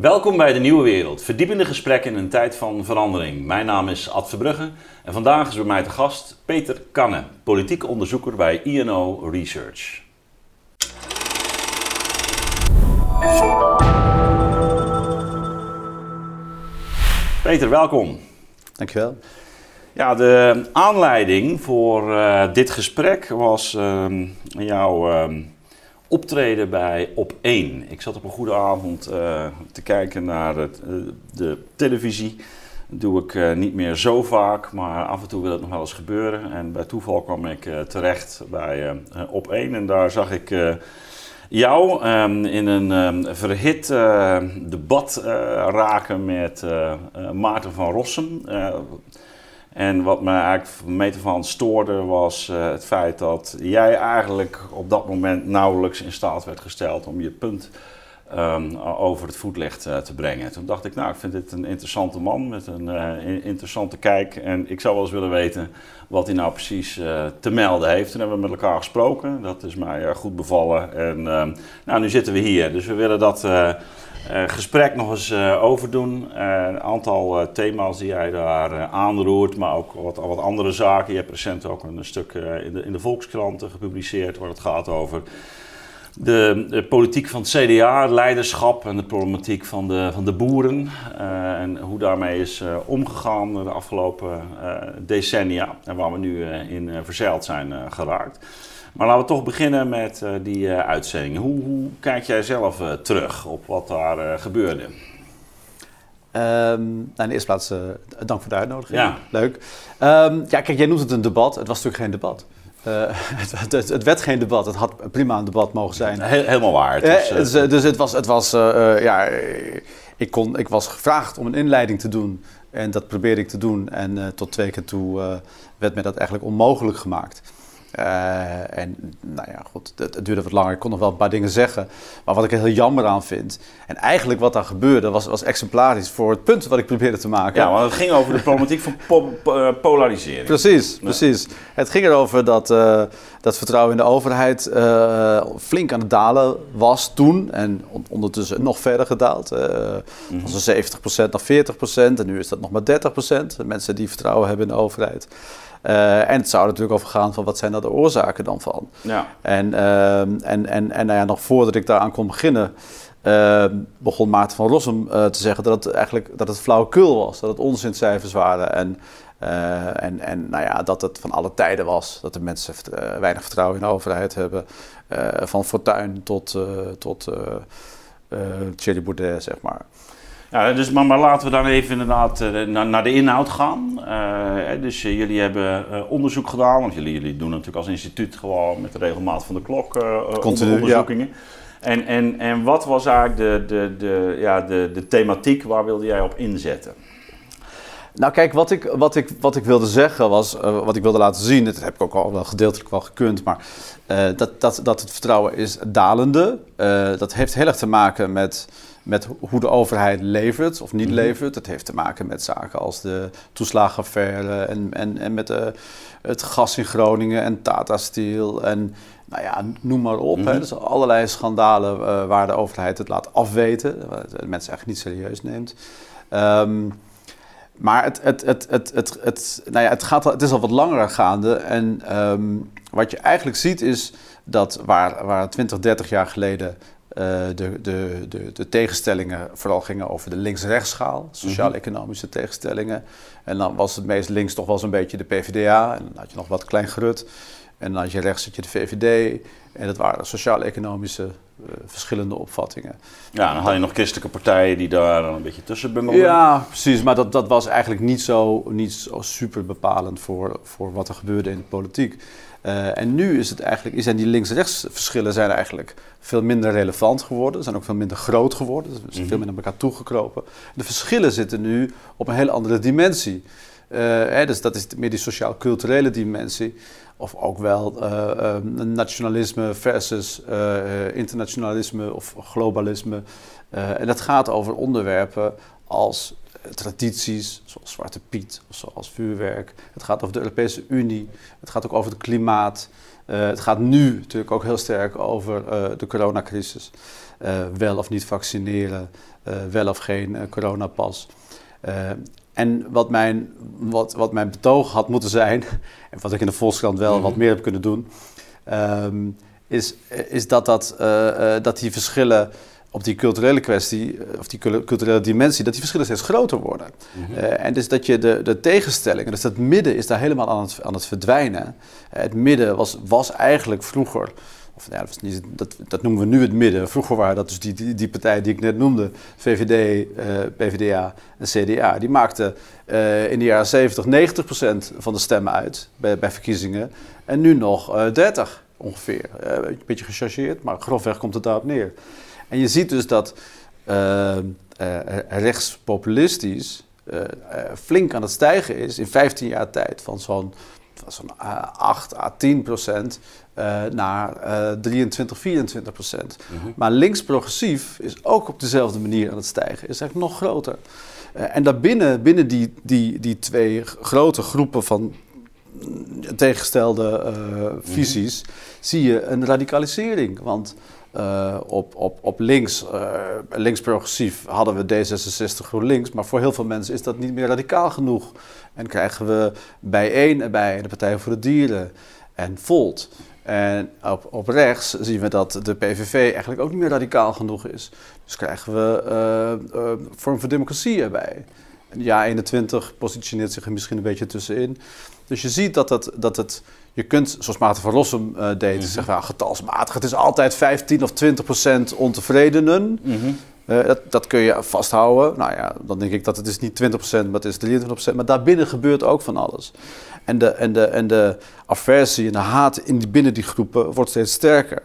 Welkom bij de Nieuwe Wereld, verdiepende gesprekken in een tijd van verandering. Mijn naam is Ad Verbrugge en vandaag is bij mij te gast Peter Kanne, politiek onderzoeker bij INO Research. Peter, welkom. Dankjewel. Ja, de aanleiding voor uh, dit gesprek was uh, jouw uh, optreden bij Op 1. Ik zat op een goede avond uh, te kijken naar het, de televisie. Dat doe ik niet meer zo vaak, maar af en toe wil het nog wel eens gebeuren. En bij toeval kwam ik terecht bij Op 1 en daar zag ik jou um, in een um, verhit debat raken met Maarten van Rossum. En wat me eigenlijk meter van stoorde was het feit dat jij eigenlijk op dat moment nauwelijks in staat werd gesteld om je punt um, over het voetlicht te brengen. Toen dacht ik, nou, ik vind dit een interessante man met een interessante kijk. En ik zou wel eens willen weten wat hij nou precies uh, te melden heeft. Toen hebben we met elkaar gesproken. Dat is mij uh, goed bevallen. En uh, nou, nu zitten we hier. Dus we willen dat gesprek nog eens overdoen. een aantal thema's die jij daar aanroert, maar ook wat, wat andere zaken. Je hebt recent ook een stuk in, de, in de Volkskrant gepubliceerd waar het gaat over de, de, politiek van het CDA, leiderschap en de problematiek van de, van de boeren. Uh, en hoe daarmee is uh, omgegaan de afgelopen uh, decennia en waar we nu in verzeild zijn geraakt. Maar laten we toch beginnen met die uitzending. Hoe, hoe, kijk jij zelf terug op wat daar gebeurde? Um, nou in de eerste plaats dank voor de uitnodiging. Ja. Leuk. Um, ja, kijk, jij noemt het een debat. Het was natuurlijk geen debat. Uh, het, het, het, werd geen debat. Het had prima een debat mogen zijn. helemaal waar. Het was, uh, dus, dus, het was, het was uh, ja, ik, kon, ik was gevraagd om een inleiding te doen. En dat probeerde ik te doen. En tot twee keer toe werd mij dat eigenlijk onmogelijk gemaakt. Uh, en nou ja, goed, het, het, duurde wat langer. Ik kon nog wel een paar dingen zeggen. Maar wat ik er heel jammer aan vind. En eigenlijk wat daar gebeurde was, was exemplarisch voor het punt wat ik probeerde te maken. Ja, want het ging over de problematiek van po po polarisering. Precies, precies. Het ging erover dat, uh, dat vertrouwen in de overheid flink aan het dalen was toen. En on ondertussen nog verder gedaald. Mm -hmm. Van 70% naar 40%. En nu is dat nog maar 30%. Mensen die vertrouwen hebben in de overheid. Uh, en het zou natuurlijk over gaan van wat zijn daar de oorzaken dan van. Ja. En, uh, en, en, en nou ja, nog voordat ik daaraan kon beginnen, uh, begon Maarten van Rossum te zeggen dat het eigenlijk dat het flauwekul was, dat het onzincijfers waren. En, en, en nou ja, dat het van alle tijden was, dat de mensen weinig vertrouwen in de overheid hebben. van Fortuin tot, tot Thierry Baudet, zeg maar. Ja, dus, maar, maar laten we dan even inderdaad uh, naar, naar, de inhoud gaan. Uh, dus uh, jullie hebben onderzoek gedaan, want jullie, jullie doen natuurlijk als instituut gewoon met de regelmaat van de klok onderzoekingen. Ja. En, en, en wat was eigenlijk de, de, de, ja, de, de thematiek, waar wilde jij op inzetten? Nou kijk, wat ik, wat ik, wat ik wilde zeggen was, wat ik wilde laten zien, dat heb ik ook al wel gedeeltelijk wel gekund, maar dat, dat, dat het vertrouwen is dalende. dat heeft heel erg te maken met met hoe de overheid levert of niet mhm. levert. Dat heeft te maken met zaken als de toeslagenaffaire en, en, en met de, het gas in Groningen en Tata Steel en nou ja, noem maar op. Mm hè. Dus allerlei schandalen uh, waar de overheid het laat afweten, waar de mensen eigenlijk niet serieus neemt. Um, maar het, het, het, het, het, het, nou ja, het, gaat, het is al wat langer gaande. En um, wat je eigenlijk ziet is dat waar, waar 20, 30 jaar geleden de, de, de, de, tegenstellingen vooral gingen over de links-rechtsschaal, sociaal-economische tegenstellingen. En dan was het meest links toch wel zo'n beetje de PvdA. En dan had je nog wat klein gerut. En dan had je rechts had je de VVD. En dat waren sociaal-economische uh, verschillende opvattingen. Ja, dan had je nog christelijke partijen die daar dan een beetje tussen bungelden. Ja, precies. Maar dat, dat was eigenlijk niet zo, niet zo super bepalend voor, voor wat er gebeurde in de politiek. Uh, en nu is het eigenlijk, zijn die links-rechts verschillen zijn eigenlijk veel minder relevant geworden. Zijn ook veel minder groot geworden. Zijn mm -hmm. veel minder naar elkaar toegekropen. De verschillen zitten nu op een hele andere dimensie. Uh, hè, dus dat is meer die sociaal-culturele dimensie. Of ook wel uh, nationalisme versus internationalisme of globalisme. en dat gaat over onderwerpen als tradities, zoals Zwarte Piet of zoals vuurwerk. Het gaat over de Europese Unie. Het gaat ook over het klimaat. Uh, het gaat nu natuurlijk ook heel sterk over uh, de coronacrisis. wel of niet vaccineren, wel of geen coronapas. en wat mijn, wat, wat mijn betoog had moeten zijn, en wat ik in de Volkskrant wel wat mhm. meer heb kunnen doen, ehm, is, is dat, dat, dat die verschillen op die culturele kwestie, eh, of die culturele dimensie, dat die verschillen steeds groter worden. Mhm. Eh, en dus dat je de, de tegenstellingen, dus dat midden is daar helemaal aan het, aan het verdwijnen. Uh, het midden was, was eigenlijk vroeger, of ja, dat, niet, dat, dat, noemen we nu het midden. Vroeger waren dat dus die, die, die partijen die ik net noemde, VVD, PVDA en CDA. Die maakten in de jaren 70 90% van de stemmen uit bij, bij verkiezingen. En nu nog 30 ongeveer. een beetje gechargeerd, maar grofweg komt het daarop neer. En je ziet dus dat uh, rechtspopulistisch uh, flink aan het stijgen is in 15 jaar tijd. Van zo'n zo'n 8 à 10 procent naar 23, 24 procent. Mhm. Maar links-progressief is ook op dezelfde manier aan het stijgen. Is eigenlijk nog groter. en daarbinnen binnen die, die, die twee grote groepen van tegengestelde mhm. visies... zie je een radicalisering. Want uh, op, op, op links, uh, links-progressief, hadden we D66 GroenLinks. Maar voor heel veel mensen is dat niet meer radicaal genoeg. En krijgen we bijeen erbij, de Partij voor de Dieren en Volt. En op, op rechts zien we dat de PVV eigenlijk ook niet meer radicaal genoeg is. Dus krijgen we uh, Vorm voor Democratie erbij. Ja 21 positioneert zich er misschien een beetje tussenin. Dus je ziet dat, het, dat het je kunt, zoals Maarten van Rossum uh, deed, mm zeggen getalsmatig. Het is altijd 15 of 20 procent ontevredenen. Mm dat, dat, kun je vasthouden. Nou ja, dan denk ik dat het is niet 20 procent, maar het is 23 procent. Maar daarbinnen gebeurt ook van alles. En de, en de, en de aversie en de haat in die, binnen die groepen wordt steeds sterker.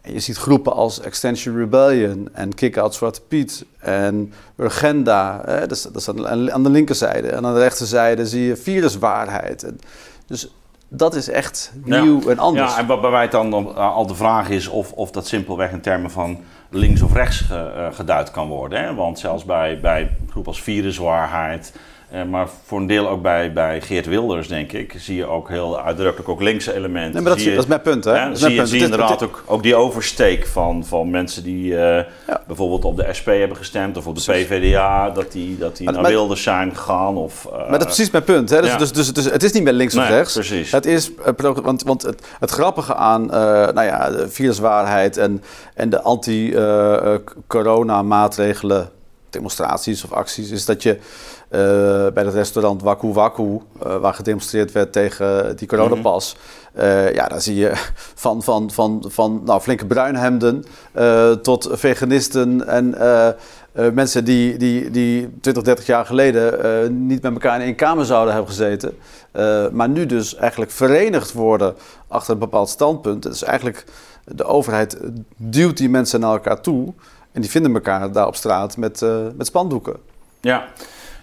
En je ziet groepen als Extension Rebellion en Kick-Out Zwarte Piet en Urgenda. Hè, dat, is, dat is aan de linkerzijde. En aan de rechterzijde zie je viruswaarheid. En dus dat is echt nieuw en anders. Ja, en waarbij het dan al de vraag is of, of dat simpelweg in termen van links of rechts uh, geduid kan worden. Hè? Want zelfs bij, bij groep als viruswaarheid, maar voor een deel ook bij, bij Geert Wilders, denk ik, zie je ook heel uitdrukkelijk ook linkse elementen. Nee, maar dat, zie je, dat is mijn punt, hè? zie, je, zie je inderdaad ook, ook die oversteek van, van mensen die uh, ja. bijvoorbeeld op de SP hebben gestemd of op de PVDA, dat die, dat die naar Wilders zijn gegaan. Of, uh, maar dat is precies mijn punt, hè? Dus, ja. dus, dus, dus, het is niet meer links of nee, rechts. Precies. Het is, want, want het, het grappige aan nou ja, de viruswaarheid en, en de anti-corona maatregelen, demonstraties of acties, is dat je bij het restaurant Waku Waku, uh, waar gedemonstreerd werd tegen die coronapas. Mm -hmm. ja, daar zie je van, van, van, van nou, flinke bruinhemden tot veganisten en mensen die, die, die 20, 30 jaar geleden niet met elkaar in één kamer zouden hebben gezeten. maar nu dus eigenlijk verenigd worden achter een bepaald standpunt. Dus eigenlijk de overheid duwt die mensen naar elkaar toe. En die vinden elkaar daar op straat met, met spandoeken. Ja,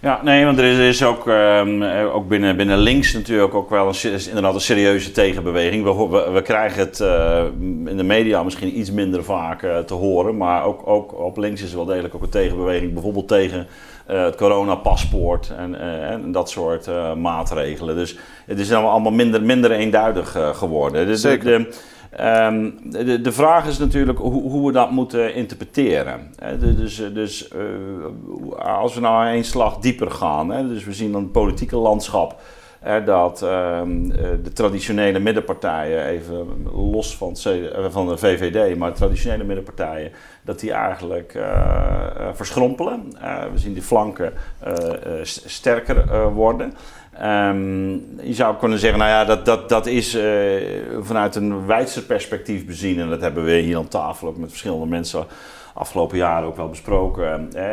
ja, nee, want er is, is ook, um, ook binnen, binnen links natuurlijk ook wel een, inderdaad een serieuze tegenbeweging. We, we, we krijgen het uh, in de media misschien iets minder vaak uh, te horen, maar ook, ook op links is er wel degelijk ook een tegenbeweging. Bijvoorbeeld tegen uh, het coronapaspoort en, en dat soort maatregelen. Dus het is allemaal minder, minder eenduidig geworden. Dus Zeker. De, Um, de, de, vraag is natuurlijk hoe, hoe we dat moeten interpreteren. dus dus uh, als we nou één slag dieper gaan, dus we zien dan het politieke landschap. Dat um, de traditionele middenpartijen, even los van, eh, van, de VVD, maar traditionele middenpartijen, dat die eigenlijk uh, verschrompelen. we zien die flanken sterker worden. Um, je zou kunnen zeggen, nou ja, dat, dat, dat is vanuit een wijdse perspectief bezien. En dat hebben we hier aan tafel ook met verschillende mensen afgelopen jaren ook wel besproken. Uh,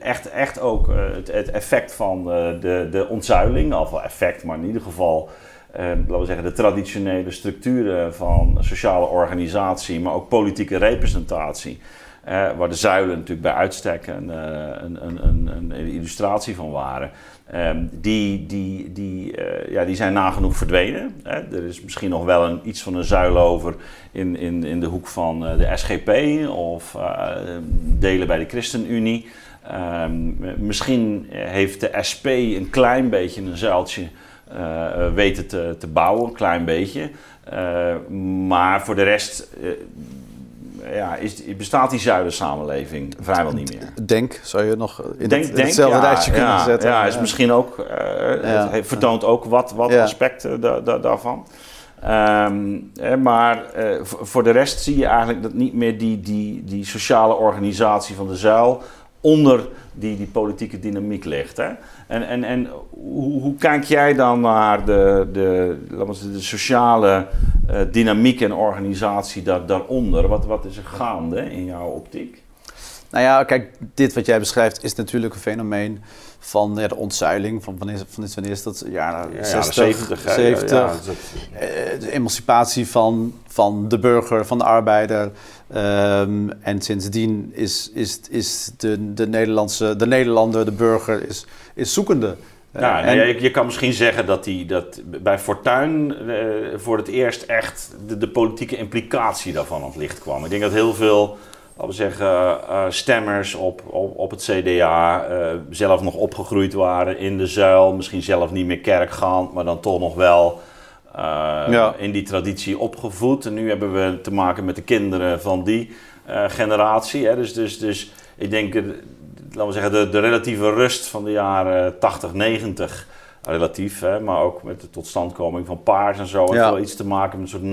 echt, echt ook uh, het, effect van de, de ontzuiling, of wel effect, maar in ieder geval... laten we zeggen, de traditionele structuren van sociale organisatie, maar ook politieke representatie. waar de zuilen natuurlijk bij uitstek een, een, een, een illustratie van waren. Um, die, die, die, uh, ja, die zijn nagenoeg verdwenen. Hè. Er is misschien nog wel een, iets van een zuil over in, in, in de hoek van uh, de SGP of uh, delen bij de ChristenUnie. Um, misschien heeft de SP een klein beetje een zuiltje weten te, te bouwen, een klein beetje. maar voor de rest ja, is, bestaat die zuidersamenleving vrijwel niet meer. Denk, zou je nog in, denk, het, denk, hetzelfde ja, rijtje kunnen ja, zetten? Ja, is misschien ook, uh, het vertoont ook wat, wat aspecten da- da- daarvan. Ehm, maar eh, voor de rest zie je eigenlijk dat niet meer die, die, die sociale organisatie van de zuil onder die, die politieke dynamiek ligt. Hè? En, en, en hoe, hoe kijk jij dan naar de, de, zeggen, de sociale eh, dynamiek en organisatie daar, daaronder? Wat, wat is er gaande in jouw optiek? Nou ja, kijk, dit wat jij beschrijft is natuurlijk een fenomeen van ja, de ontzuiling. Van wanneer, van dit, wanneer is dat? Jaren Ja, 60, de 70. hè? 70. Ja, dat- Eh, de emancipatie van, van de burger, van de arbeider. Ehm, en sindsdien is, is, is de, de, Nederlandse, de Nederlander, de burger, is, is zoekende. Eh, Ja, en- nou je, je kan misschien zeggen dat, die, dat bij Fortuyn eh, voor het eerst echt de, de politieke implicatie daarvan aan het licht kwam. Ik denk dat heel veel, laten we zeggen, eh, stemmers op, op, op het CDA eh, zelf nog opgegroeid waren in de zuil. Misschien zelf niet meer kerkgaand, maar dan toch nog wel eh, Ja. in die traditie opgevoed. En nu hebben we te maken met de kinderen van die eh, generatie. Hè. Dus, dus, dus ik denk, eh, laten we zeggen, de, de relatieve rust van de jaren 80, 90. Relatief, hè, maar ook met de totstandkoming van paars en zo. heeft Ja. wel iets te maken met een soort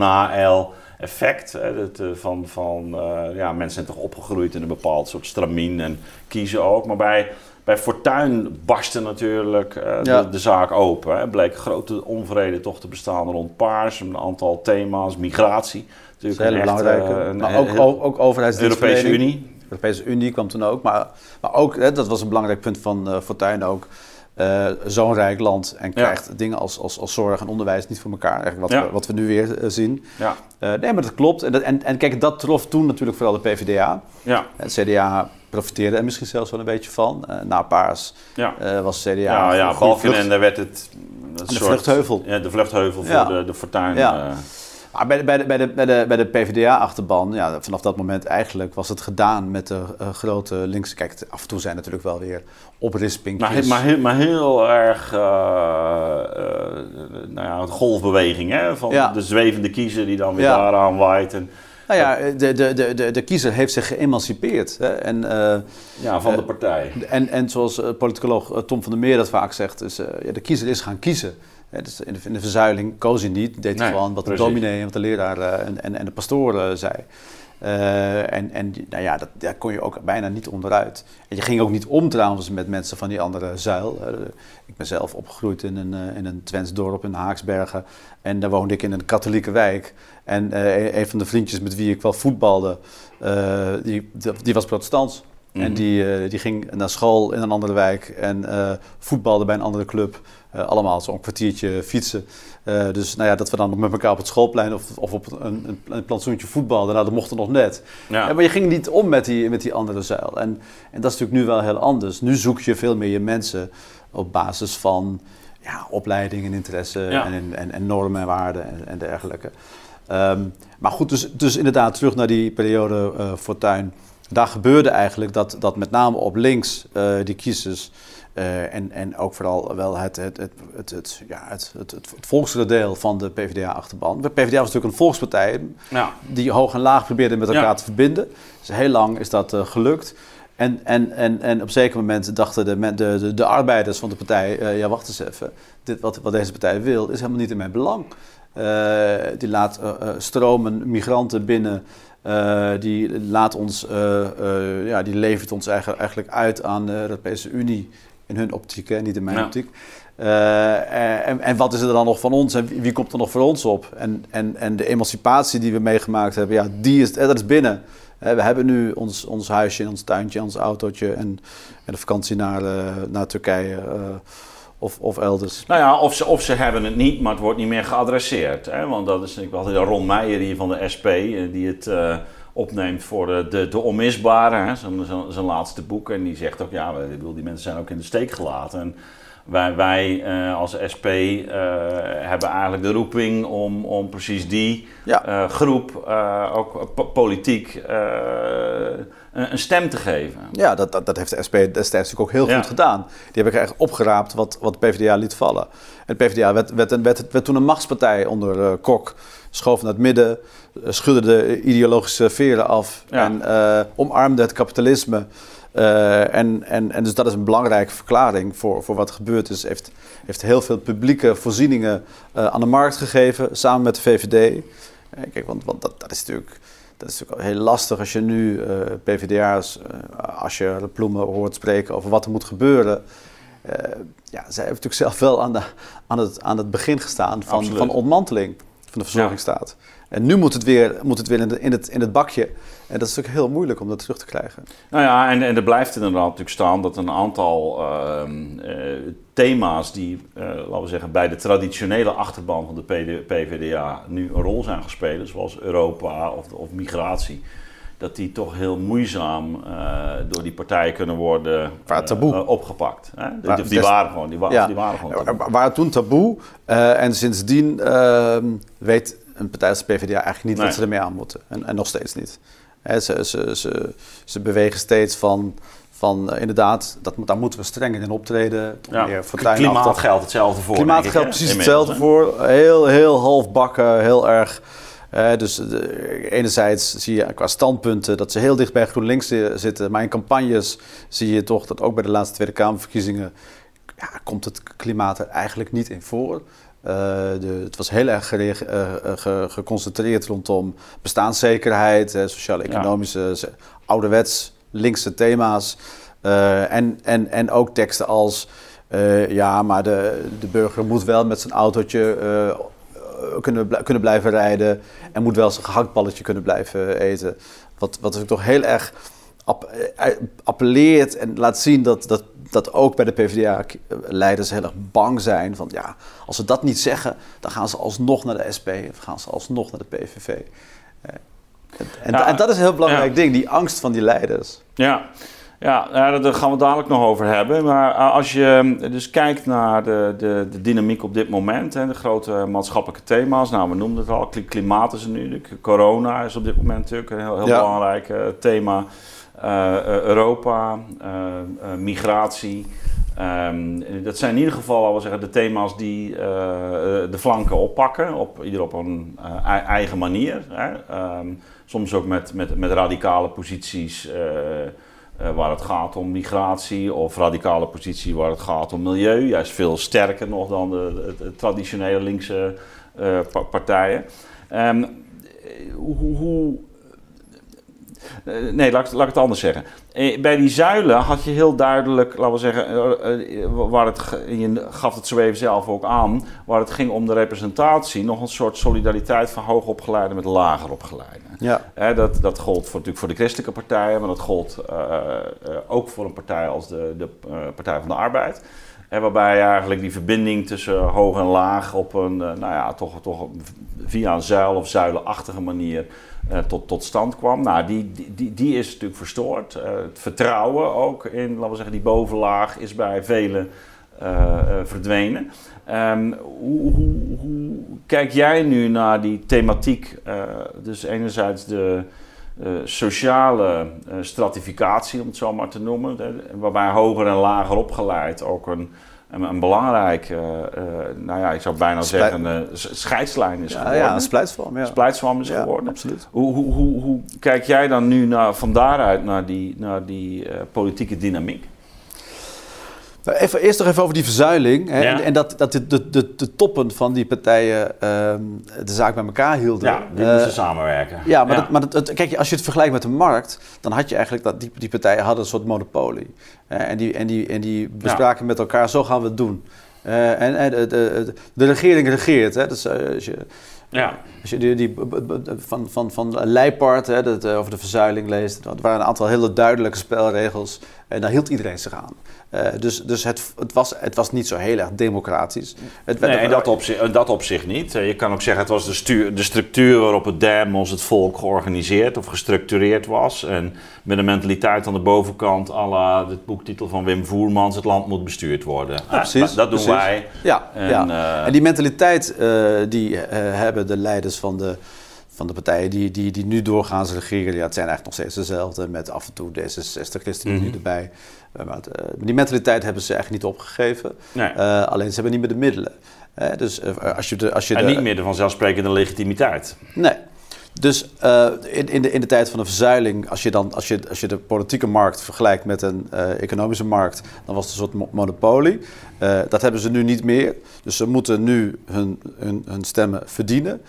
na-el-effect. Hè, dat, eh, van, van, eh, ja, mensen zijn toch opgegroeid in een bepaald soort stramien en kiezen ook. Maar bij, bij Fortuyn barstte natuurlijk eh, Ja. de, de zaak open. Hè. Bleek grote onvrede toch te bestaan rond paars. Een aantal thema's, migratie. dat is Natuurlijk een hele belangrijke. een maar ook, ook. Europese Unie. De Europese Unie kwam toen ook. Maar, maar ook, hè, dat was een belangrijk punt van eh Fortuyn ook. Eh, Zo'n rijk land en krijgt dingen als, als, als zorg en onderwijs niet voor elkaar. Eigenlijk wat, Ja. we, wat we nu weer eh, zien. Ja, Eh, nee, maar dat klopt. En, dat, en, en kijk, dat trof toen natuurlijk vooral de PvdA. ja, Het CDA profiteerde er misschien zelfs wel een beetje van. Na Paars ja. was CDA... Ja, ja, vlucht. Balkenende werd het de vluchtheuvel. Ja, de vluchtheuvel voor de, de Fortuyn. Maar bij de, bij de, bij de, bij de, bij de PvdA-achterban, ja, vanaf dat moment eigenlijk was het gedaan met de eh, grote linkse... Kijk, af en toe zijn natuurlijk wel weer oprispingjes. maar, maar, heel, maar heel erg, eh, eh, nou ja, een golfbeweging hè? van Ja. de zwevende kiezer die dan weer Ja. daaraan waait. En, Nou ja, de, de, de, de, de kiezer heeft zich geëmancipeerd. Hè? En, ja, van de partij. en, en zoals politicoloog Tom van der Meer dat vaak zegt, is, ja, de kiezer is gaan kiezen. Dus in, de, in de verzuiling koos hij niet, deed hij Nee, gewoon wat de dominee en wat de leraar eh, en, en, en de pastoor eh, zei. Eh, en en nou ja, dat, daar kon je ook bijna niet onderuit. En je ging ook niet om trouwens met mensen van die andere zuil. Ik ben zelf opgegroeid in een, eh, in een Twents dorp in Haaksbergen. En daar woonde ik in een katholieke wijk. En eh, een- van de vriendjes met wie ik wel voetbalde, die, die was protestants. En Mhm. die, eh, die ging naar school in een andere wijk en eh, voetbalde bij een andere club. Eh, allemaal zo'n kwartiertje fietsen. Dus nou ja, dat we dan met elkaar op het schoolplein of, of op een, een, plantsoentje voetbalden, nou, dat mocht er nog net. Ja. Maar je ging niet om met die, met die andere zuil. En, en dat is natuurlijk nu wel heel anders. Nu zoek je veel meer je mensen op basis van ja, opleiding en interesse Ja. en, en, en normen en waarden en, en dergelijke. Ehm, maar goed, dus, dus inderdaad terug naar die periode Fortuyn. Daar gebeurde eigenlijk dat, dat met name op links eh, die kiezers eh, en, en ook vooral wel het, het, het, het, het, ja, het, het, het, deel van de PvdA-achterban. De PvdA was natuurlijk een volkspartij Ja. die hoog en laag probeerde met elkaar Ja. te verbinden. Dus heel lang is dat eh, gelukt. En, en, en, en op een zeker moment dachten de, de, de, de arbeiders van de partij... ja, wacht eens even. Dit, wat, wat deze partij wil, is helemaal niet in mijn belang. Die laat stromen migranten binnen... Eh, die laat ons, eh, eh, ja, die levert ons eigen- eigenlijk uit aan de Europese Unie in hun optiek, hè, niet in mijn Ja. optiek. En, en wat is er dan nog van ons en wie, wie komt er nog voor ons op? En, en, en de emancipatie die we meegemaakt hebben, ja, die is, dat is binnen. We hebben nu ons, ons huisje, ons tuintje, ons autootje en, en de vakantie naar, naar Turkije of, of elders. Nou ja, of ze, of ze hebben het niet, maar het wordt niet meer geadresseerd. Hè? Want dat is natuurlijk wel Ron Meijer hier van de SP, eh, die het eh, opneemt voor de, de, de onmisbare, hè? Zijn, zijn, zijn laatste boek. En die zegt ook, ja, ik bedoel, die mensen zijn ook in de steek gelaten. En wij, wij eh, als SP eh, hebben eigenlijk de roeping om, om precies die Ja. eh, groep ook po- politiek een, stem te geven. Ja, dat, dat, dat heeft de SP destijds natuurlijk ook heel Ja. goed gedaan. Die hebben echt opgeraapt wat, wat de PvdA liet vallen. En de PvdA werd, werd, werd, werd toen een machtspartij onder Kok. schoven naar het midden, schudden de ideologische veren af Ja. en omarmden het kapitalisme. Uh, en, en, en dus dat is een belangrijke verklaring voor, voor wat er gebeurd is. Heeft, heeft heel veel publieke voorzieningen uh, aan de markt gegeven, samen met de VVD. Uh, kijk, want, want dat, dat, is natuurlijk, dat is natuurlijk heel lastig als je nu PvdA's, als je de Ploemen hoort spreken over wat er moet gebeuren. ja, zij heeft natuurlijk zelf wel aan, de, aan, het, aan het begin gestaan van, van ontmanteling van de verzorgingsstaat. Ja. En nu moet het weer, moet het weer in, het, in het bakje. En dat is natuurlijk heel moeilijk om dat terug te krijgen. Nou ja, en, en er blijft inderdaad natuurlijk staan dat een aantal uh, uh, thema's die, uh, laten we zeggen, bij de traditionele achterban van de PD, PVDA nu een rol zijn gespeeld, zoals Europa of, of migratie, dat die toch heel moeizaam uh, door die partijen kunnen worden uh, opgepakt. Hè? Die, die, die, waren gewoon, die, wa ja. die waren gewoon taboe. waren toen taboe uh, en sindsdien ehm, weet een partij als de PvdA eigenlijk niet Nee. wat ze ermee aan moeten. En, en nog steeds niet. Hè, ze, ze, ze, ze bewegen steeds van, van uh, inderdaad, dat, daar moeten we strenger in optreden. Ja. Meer. Klimaat geldt hetzelfde voor. Klimaat geldt precies Inmiddels, hetzelfde voor. Heel, heel halfbakken, heel erg. Uh, dus de, enerzijds zie je qua standpunten dat ze heel dicht bij GroenLinks zitten. Maar in campagnes zie je toch dat ook bij de laatste Tweede Kamerverkiezingen... Ja, komt het klimaat er eigenlijk niet in voor. Uh, de, het was heel erg uh, ge, geconcentreerd rondom bestaanszekerheid, sociaal-economische, ja. ouderwets, linkse thema's. En, en, en ook teksten als, ja, maar de, de burger moet wel met zijn autootje kunnen, kunnen blijven rijden en moet wel zijn gehaktballetje kunnen blijven eten. Wat, wat ik toch heel erg app, appelleert en laat zien dat, dat, dat ook bij de PvdA-leiders heel erg bang zijn van ja, als ze dat niet zeggen, dan gaan ze alsnog naar de SP of gaan ze alsnog naar de PVV. En, ja, en dat is een heel belangrijk ja. ding, die angst van die leiders. Ja. Ja, daar gaan we dadelijk nog over hebben. Maar als je dus kijkt naar de, de, de dynamiek op dit moment, hè, de grote maatschappelijke thema's, nou we noemden het al, klimaat is er nu, corona is op dit moment natuurlijk een heel, heel ja. belangrijk uh, thema. Uh, Europa, uh, migratie. Um, dat zijn in ieder geval, laten we zeggen, de thema's die de flanken oppakken, op, ieder op een eigen manier. Hè? Um, soms ook met, met, met radicale posities waar het gaat om migratie, of radicale positie waar het gaat om milieu. Juist veel sterker nog dan de, traditionele linkse partijen. Um, hoe, hoe Nee, laat, laat ik het anders zeggen. Bij die zuilen had je heel duidelijk, laten we zeggen, waar het, je gaf het zo even zelf ook aan, waar het ging om de representatie, nog een soort solidariteit van hoogopgeleiden met lager opgeleiden. Ja. dat, dat gold voor, natuurlijk voor de christelijke partijen, maar dat gold uh, uh, ook voor een partij als de, de uh, Partij van de Arbeid. En waarbij eigenlijk die verbinding tussen hoog en laag op een, nou ja, toch, toch via een zuil of zuilenachtige manier uh, tot, tot stand kwam. Nou, die, die, die is natuurlijk verstoord. Uh, het vertrouwen ook in, laten we zeggen, die bovenlaag is bij velen uh, verdwenen. Um, hoe, hoe, hoe, kijk jij nu naar die thematiek? dus enerzijds de sociale stratificatie, om het zo maar te noemen, waarbij hoger en lager opgeleid ook een een, een belangrijk, uh, uh, nou ja, ik zou bijna zeggen, een scheidslijn is ja, geworden. Ja, een splijtswam. Ja. Splijtswam is ja, geworden. absoluut. Hoe, hoe, hoe, hoe, kijk jij dan nu naar, van daaruit naar die, naar die politieke dynamiek? Nou, even, eerst nog even over die verzuiling. Hè, Ja. en, en dat, dat de, de, de, de toppen van die partijen ehm, de zaak bij elkaar hielden. Ja, die Eh, moesten samenwerken. Ja, maar, Dat, maar dat, kijk, als je het vergelijkt met de markt, dan had je eigenlijk dat die, die partijen hadden een soort monopolie. Eh, en, die, en, die, en die bespraken met elkaar, zo gaan we het doen. Eh, en en de, de, de regering regeert. Hè? Dus, als je, Ja. Als je die, van, van, van Leipart, hè, dat, eh, over de verzuiling leest, dat waren een aantal hele duidelijke spelregels. En daar hield iedereen zich aan. Eh, dus dus het, het, was, het was niet zo heel erg democratisch. Het werd Nee, in dat, opzicht, in dat opzicht niet. Eh, Je kan ook zeggen, het was de, stuur, de structuur waarop het Demos, het volk, georganiseerd of gestructureerd was. En met een mentaliteit aan de bovenkant, à la de boektitel van Wim Voermans, het land moet bestuurd worden. Ja, precies, Dat doen precies. wij. Ja, En, ja. en die mentaliteit die hebben de leiders van de, van de partijen die, die, die nu doorgaans regeren, ja, het zijn eigenlijk nog steeds dezelfde, met af en toe D66, ChristenUnie Mhm. erbij. Eh, maar het, eh, die mentaliteit hebben ze eigenlijk niet opgegeven. Nee. Eh, alleen ze hebben niet meer de middelen. Hè, dus als je de, als je en de, niet meer de vanzelfsprekende legitimiteit. Nee. Dus eh, in, in, de, in de tijd van de verzuiling, als je, dan, als je, als je de politieke markt vergelijkt met een eh, economische markt, dan was het een soort mo- monopolie. Eh, dat hebben ze nu niet meer. Dus ze moeten nu hun, hun, hun stemmen verdienen.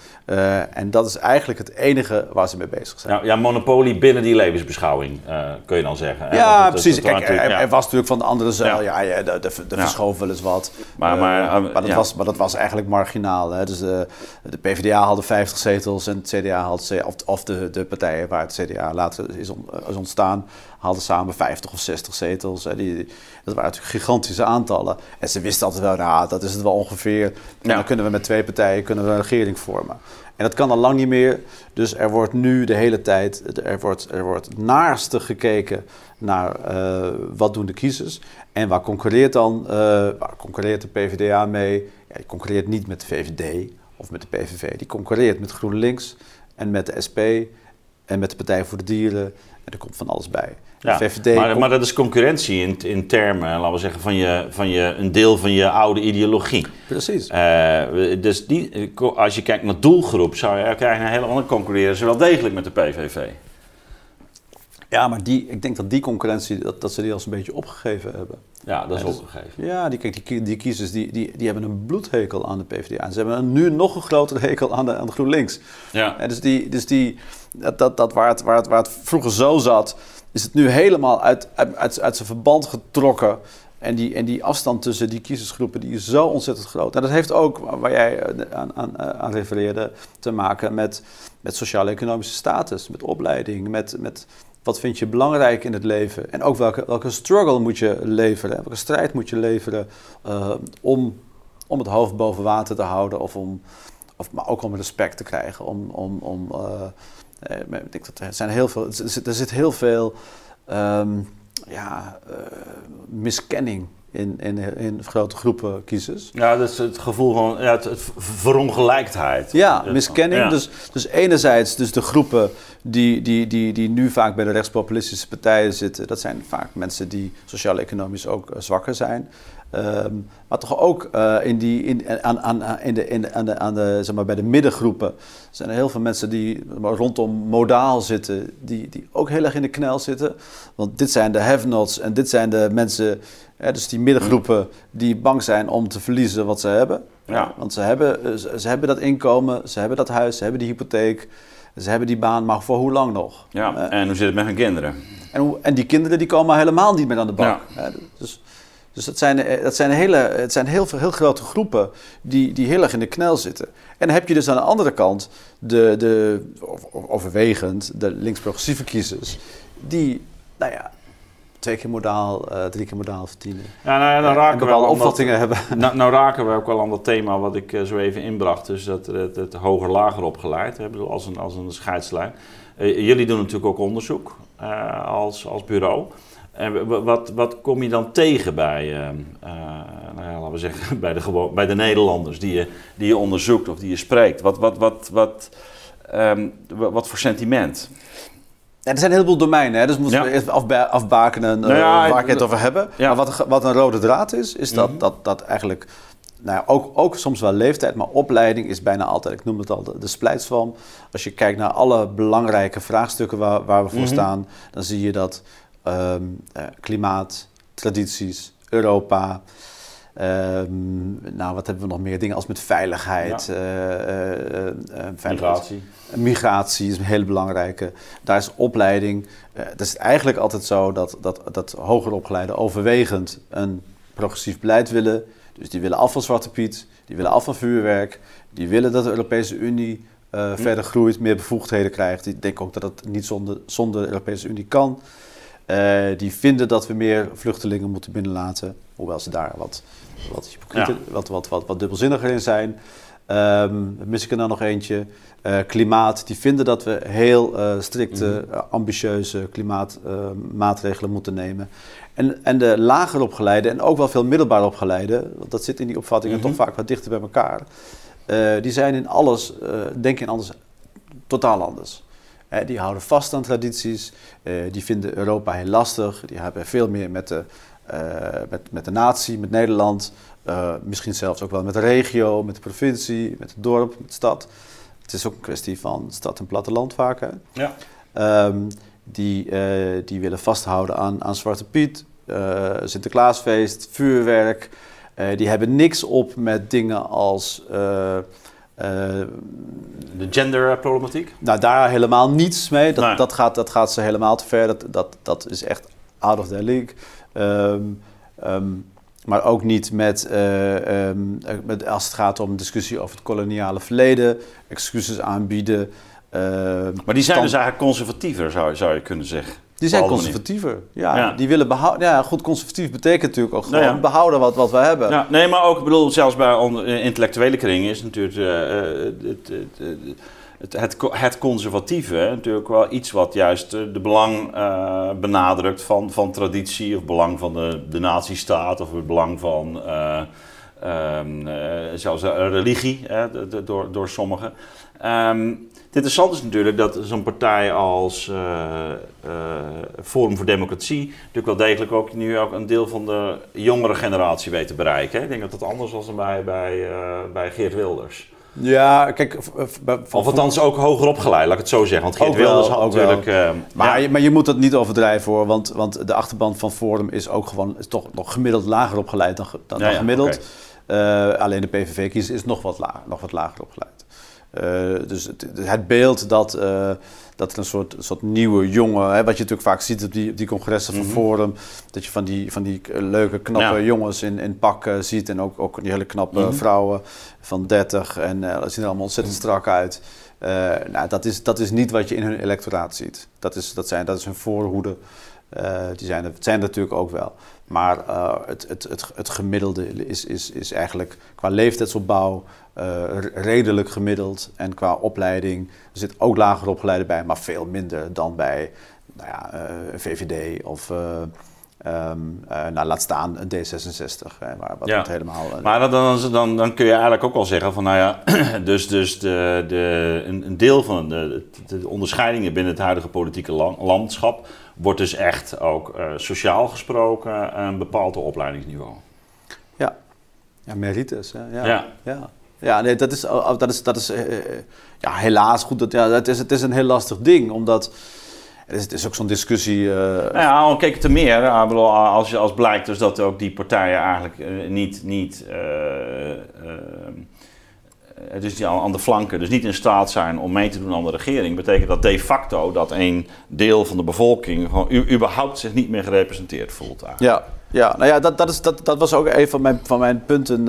En dat is eigenlijk het enige waar ze mee bezig zijn. Ja, ja, monopolie binnen die levensbeschouwing, kun je dan zeggen. hè? Ja, precies. Kijk, er, er was natuurlijk van de andere zuil, Ja. ja, ja, de, de, de Ja. verschoof wel eens wat. Maar- maar, maar, dat was, maar dat was eigenlijk marginaal. Hè. Dus de, de PvdA haalde 50 zetels en het CDA haalde, ze- of, of de, de partijen waar het CDA later is, is ontstaan, haalden samen 50 of 60 zetels. Hè. Die, dat waren natuurlijk gigantische aantallen. En ze wisten altijd wel, nou, dat is het wel ongeveer. En Ja. dan kunnen we met twee partijen kunnen we een regering vormen. En dat kan al lang niet meer. Dus er wordt nu de hele tijd, er wordt, er wordt naarstig gekeken naar eh, wat doen de kiezers. En waar concurreert dan, eh, waar concurreert de PvdA mee? Ja, die concurreert niet met de VVD of met de PVV. Die concurreert met GroenLinks en met de SP en met de Partij voor de Dieren. En er komt van alles bij. Ja, VVD maar, komt- maar dat is concurrentie in, in termen, laten we zeggen, van, je, van je, een deel van je oude ideologie. Precies. Eh, dus die, als je kijkt naar doelgroep, zou je krijgen een hele andere concurreren, ze wel degelijk met de PVV. Ja, maar die, ik denk dat die concurrentie, dat, dat ze die als een beetje opgegeven hebben. Ja, dat is dus- opgegeven. Ja, die, kijk, die, die kiezers die, die, die hebben een bloedhekel aan de PvdA. En ze hebben een, nu nog een grotere hekel aan de, aan de GroenLinks. Ja. En dus die, dus die, dat, dat, dat waar, het, waar, het, waar het vroeger zo zat, is het nu helemaal uit, uit, uit, uit zijn verband getrokken. En die, en die afstand tussen die kiezersgroepen die is zo ontzettend groot. En dat heeft ook, waar jij eh, aan, aan, eh, aan refereerde, te maken met, met sociaal-economische status, met opleiding, met, met wat vind je belangrijk in het leven. En ook welke, welke struggle moet je leveren, welke strijd moet je leveren eh, om, om het hoofd boven water te houden of om, of, maar ook om respect te krijgen. Om, om, om, eh, eh, ik denk dat er, zijn heel veel, er, zit, heel veel ehm, ja, eh, miskenning in, in, in grote groepen kiezers. Ja, dat is het gevoel van ja, het, het verongelijkheid. Ja, miskenning. ja. Dus, dus enerzijds dus de groepen die, die, die, die nu vaak bij de rechtspopulistische partijen zitten... dat zijn vaak mensen die sociaal-economisch ook eh, zwakker zijn. Ehm, maar toch ook eh, in die, in, aan, aan, in de, in aan de, aan de, zeg maar, bij de middengroepen zijn er heel veel mensen die rondom modaal zitten... Die, die ook heel erg in de knel zitten. Want dit zijn de have-nots en dit zijn de mensen... Dus die middengroepen die bang zijn om te verliezen wat ze hebben. Ja. Want ze hebben, eh, ze, hebben dat inkomen, ze hebben dat huis, ze hebben die hypotheek, ze hebben die baan, maar voor hoe lang nog? Ja, Eh, en hoe zit het met hun kinderen? en, hoe- en die kinderen die komen helemaal niet meer aan de. Ja. Hè, dus dus dat zijn, eh, dat zijn, hele, het zijn heel, veel, heel grote groepen die, die heel erg in de knel zitten. En dan heb je dus aan de andere kant de, de overwegend de links-progressieve kiezers, die, nou ja, twee keer modaal, eh, drie keer modaal verdienen. Ja, nou ja, dan en raken we wel dat- opvattingen hebben. Nou, nou raken we ook wel aan dat thema wat ik eh, zo even inbracht. Dus dat het, het hoger-lager opgeleid, hè, bedoel, als, een, als een scheidslijn. Eh, jullie doen natuurlijk ook onderzoek eh, als, als bureau. En wat, wat kom je dan tegen bij, eh, eh, nou ja, laten we zeggen, bij de, gewo- bij de Nederlanders die je, die je onderzoekt of die je spreekt? Wat, wat, wat, wat, ehm, wa- wat voor sentiment? Ja, er zijn een heleboel domeinen, hè? dus moeten Ja. we eerst afba- afbakenen eh, Nou ja, waar ik het over hebben. Maar wat, wat een rode draad is, is dat, Mhm. dat, dat eigenlijk, nou ja, ook, ook soms wel leeftijd, maar opleiding is bijna altijd, ik noem het al, de, de splijtswam. Als je kijkt naar alle belangrijke vraagstukken waar, waar we voor Mhm. staan, dan zie je dat ehm, eh, klimaat, tradities, Europa, ehm, nou wat hebben we nog meer, dingen als met veiligheid, Ja. eh, eh, eh, veiligheid. Migratie. Migratie is een hele belangrijke. Daar is opleiding. het is eigenlijk altijd zo dat, dat, dat hoger opgeleiden overwegend een progressief beleid willen. Dus die willen af van Zwarte Piet, die willen af van vuurwerk, die willen dat de Europese Unie eh, verder groeit, meer bevoegdheden krijgt. Die denken ook dat het niet zonder, zonder de Europese Unie kan. Die vinden dat we meer vluchtelingen moeten binnenlaten, hoewel ze daar wat, wat, wat, wat, wat, wat dubbelzinniger in zijn. Ehm, mis ik er nou nog eentje? Eh, klimaat, die vinden dat we heel eh, strikte, eh, ambitieuze klimaatmaatregelen moeten nemen. En, en de lager opgeleide en ook wel veel middelbaar opgeleide, want dat zit in die opvattingen Mhm. toch vaak wat dichter bij elkaar. die zijn in alles, denken in alles totaal anders. die houden vast aan tradities, die vinden Europa heel lastig, die hebben veel meer met de, met, met de natie, met Nederland, misschien zelfs ook wel met de regio, met de provincie, met het dorp, met de stad. Het is ook een kwestie van stad en platteland vaak. Hè? Ja. Ehm, die, die willen vasthouden aan, aan Zwarte Piet, Sinterklaasfeest, vuurwerk. die hebben niks op met dingen als de genderproblematiek? Nou, daar helemaal niets mee. Dat, dat, gaat, dat gaat ze helemaal te ver. Dat, dat, dat is echt out of their league. Ehm, ehm, maar ook niet met, uh, met, als het gaat om discussie over het koloniale verleden, excuses aanbieden. maar die zijn dus eigenlijk conservatiever, zou, zou je kunnen zeggen. Die zijn conservatiever. Ja, Die willen behouden. Ja, goed, conservatief betekent natuurlijk ook gewoon nou behouden wat, wat we hebben. Ja, nee, maar ook, ik bedoel, zelfs bij intellectuele kringen is natuurlijk uh, het, het, het, het, conservatieve natuurlijk wel iets wat juist de belang uh, benadrukt van, van traditie of belang van de, de nazistaat of het belang van uh, um, zelfs religie door, door sommigen. Um, het interessante is natuurlijk dat zo'n partij als Forum voor Democratie natuurlijk wel degelijk ook nu ook een deel van de jongere generatie weet te bereiken. Ik denk dat dat anders was dan bij, bij, bij Geert Wilders. Ja, kijk... Of althans ook hoger opgeleid, laat ik het zo zeggen. Want Geert Wilders had natuurlijk... Uh, maar, je, maar je moet dat niet overdrijven hoor. Want, want de achterban van Forum is ook gewoon is toch nog gemiddeld lager opgeleid dan, dan, dan gemiddeld. alleen de PVV-kiezer is nog wat, lager, nog wat lager opgeleid. Eh, dus het, het, beeld dat, uh, dat er een soort, soort nieuwe jongen, hè, wat je natuurlijk vaak ziet op die, die congressen van mhm. Forum, dat je van die, van die leuke, knappe jongens in, in pak ziet en ook, ook die hele knappe mhm. vrouwen van 30 en uh, dat zien er allemaal ontzettend mhm. strak uit. nou, dat, is, dat is niet wat je in hun electoraat ziet. Dat is, dat zijn, dat is hun voorhoede. Die zijn er, zijn er natuurlijk ook wel. Maar het, het, het, het gemiddelde is, is, is eigenlijk qua leeftijdsopbouw uh, redelijk gemiddeld. En qua opleiding, er zit ook lager opgeleide bij, maar veel minder dan bij nou ja, eh, VVD of... Um, uh, nou, laat staan een D66, hè, waar wat ja. helemaal... Maar dan, dan, dan kun je eigenlijk ook al zeggen van, nou ja, dus, dus de, de, een, een deel van de, de, onderscheidingen binnen het huidige politieke landschap wordt dus echt ook uh, sociaal gesproken een bepaald opleidingsniveau. Ja, ja merites, hè? Ja. ja. ja. Ja, nee, dat is, oh, oh, dat is, dat is uh, ja, helaas goed. Dat, ja, het, is, het is een heel lastig ding, omdat... Het is, is ook zo'n discussie. Uh... Nou ja, al kijk te meer. Als, als blijkt dus dat ook die partijen eigenlijk niet, niet dus die aan de flanken, dus niet in staat zijn om mee te doen aan de regering, betekent dat de facto dat een deel van de bevolking gewoon überhaupt zich niet meer gerepresenteerd voelt. Ja, ja, nou ja, dat, dat, is, dat, dat was ook een van mijn, van mijn punten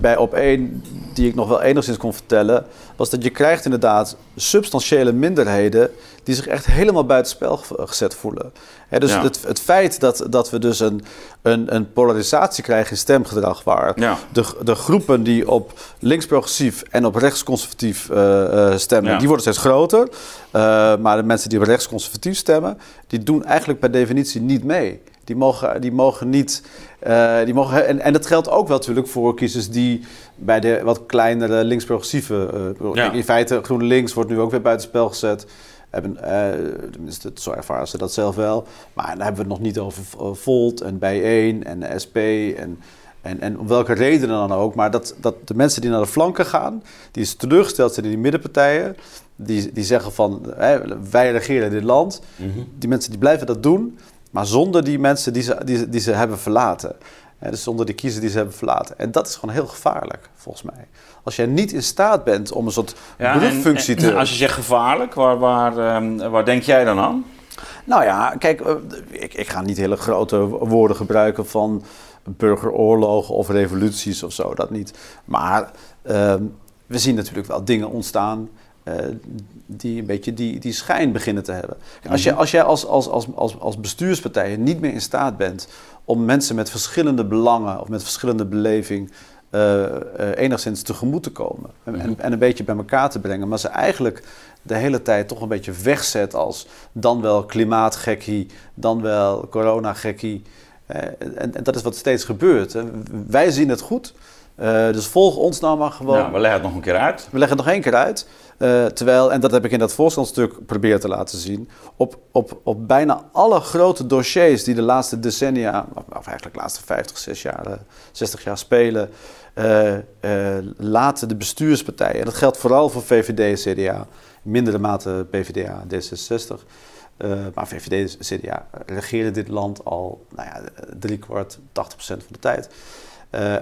bij op één, die ik nog wel enigszins kon vertellen, was dat je krijgt inderdaad substantiële minderheden die zich echt helemaal buitenspel gezet voelen. dus het, het, feit dat, dat we dus een, een, een polarisatie krijgen in stemgedrag, waar de, de groepen die op links-progressief en op rechtsconservatief uh, stemmen, die worden steeds groter. Uh, maar de mensen die op rechtsconservatief stemmen, die doen eigenlijk per definitie niet mee. Die mogen, die mogen niet. Uh, die mogen, en, en dat geldt ook wel natuurlijk voor kiezers die bij de wat kleinere links-progressieve. Uh, In feite, GroenLinks wordt nu ook weer buitenspel gezet. Hebben, uh, tenminste, zo ervaren ze dat zelf wel. Maar dan hebben we het nog niet over Volt en Bijeen en de SP. En, en, en om welke redenen dan ook. Maar dat, dat de mensen die naar de flanken gaan, die is teleurgesteld zijn in die middenpartijen. Die, die zeggen van hè, wij regeren dit land. Mhm. Die mensen die blijven dat doen. Maar zonder die mensen die ze, die, die ze hebben verlaten. dus zonder die kiezer die ze hebben verlaten. En dat is gewoon heel gevaarlijk, volgens mij. Als jij niet in staat bent om een soort ja, te... Als je zegt gevaarlijk, waar, waar, ehm, waar denk jij dan aan? Nou ja, kijk, eh, ik, ik ga niet hele grote woorden gebruiken van burgeroorlogen of revoluties of zo, dat niet. Maar ehm, we zien natuurlijk wel dingen ontstaan uh, die een beetje die, die schijn beginnen te hebben. Als, je, als jij als, als, als, als, als bestuurspartij niet meer in staat bent om mensen met verschillende belangen of met verschillende beleving uh, uh, enigszins tegemoet te komen en, en, mhm. en, een beetje bij elkaar te brengen, maar ze eigenlijk de hele tijd toch een beetje wegzet als dan wel klimaatgekkie, dan wel coronagekkie. En, en, dat is wat steeds gebeurt. Hè. Wij zien het goed. Dus volg ons nou maar gewoon. Nou, we leggen het nog een keer uit. We leggen het nog één keer uit. Uh, terwijl, en dat heb ik in dat voorstandstuk proberen te laten zien, op, op, op bijna alle grote dossiers die de laatste decennia, of eigenlijk de laatste 50, 60 jaar, 60 jaar spelen, uh, laten de bestuurspartijen, en dat geldt vooral voor VVD en CDA, in mindere mate PvdA, D66, maar VVD en CDA regeren dit land al nou ja, drie kwart, 80 procent van de tijd.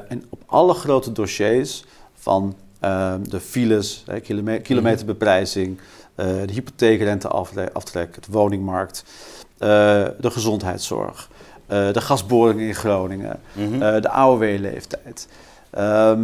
en op alle grote dossiers van de files, kilometerbeprijzing, uh, de hypotheekrenteaftrek, de woningmarkt, uh, de gezondheidszorg, uh, de gasboringen in Groningen, mhm. de AOW-leeftijd. Um, ehm,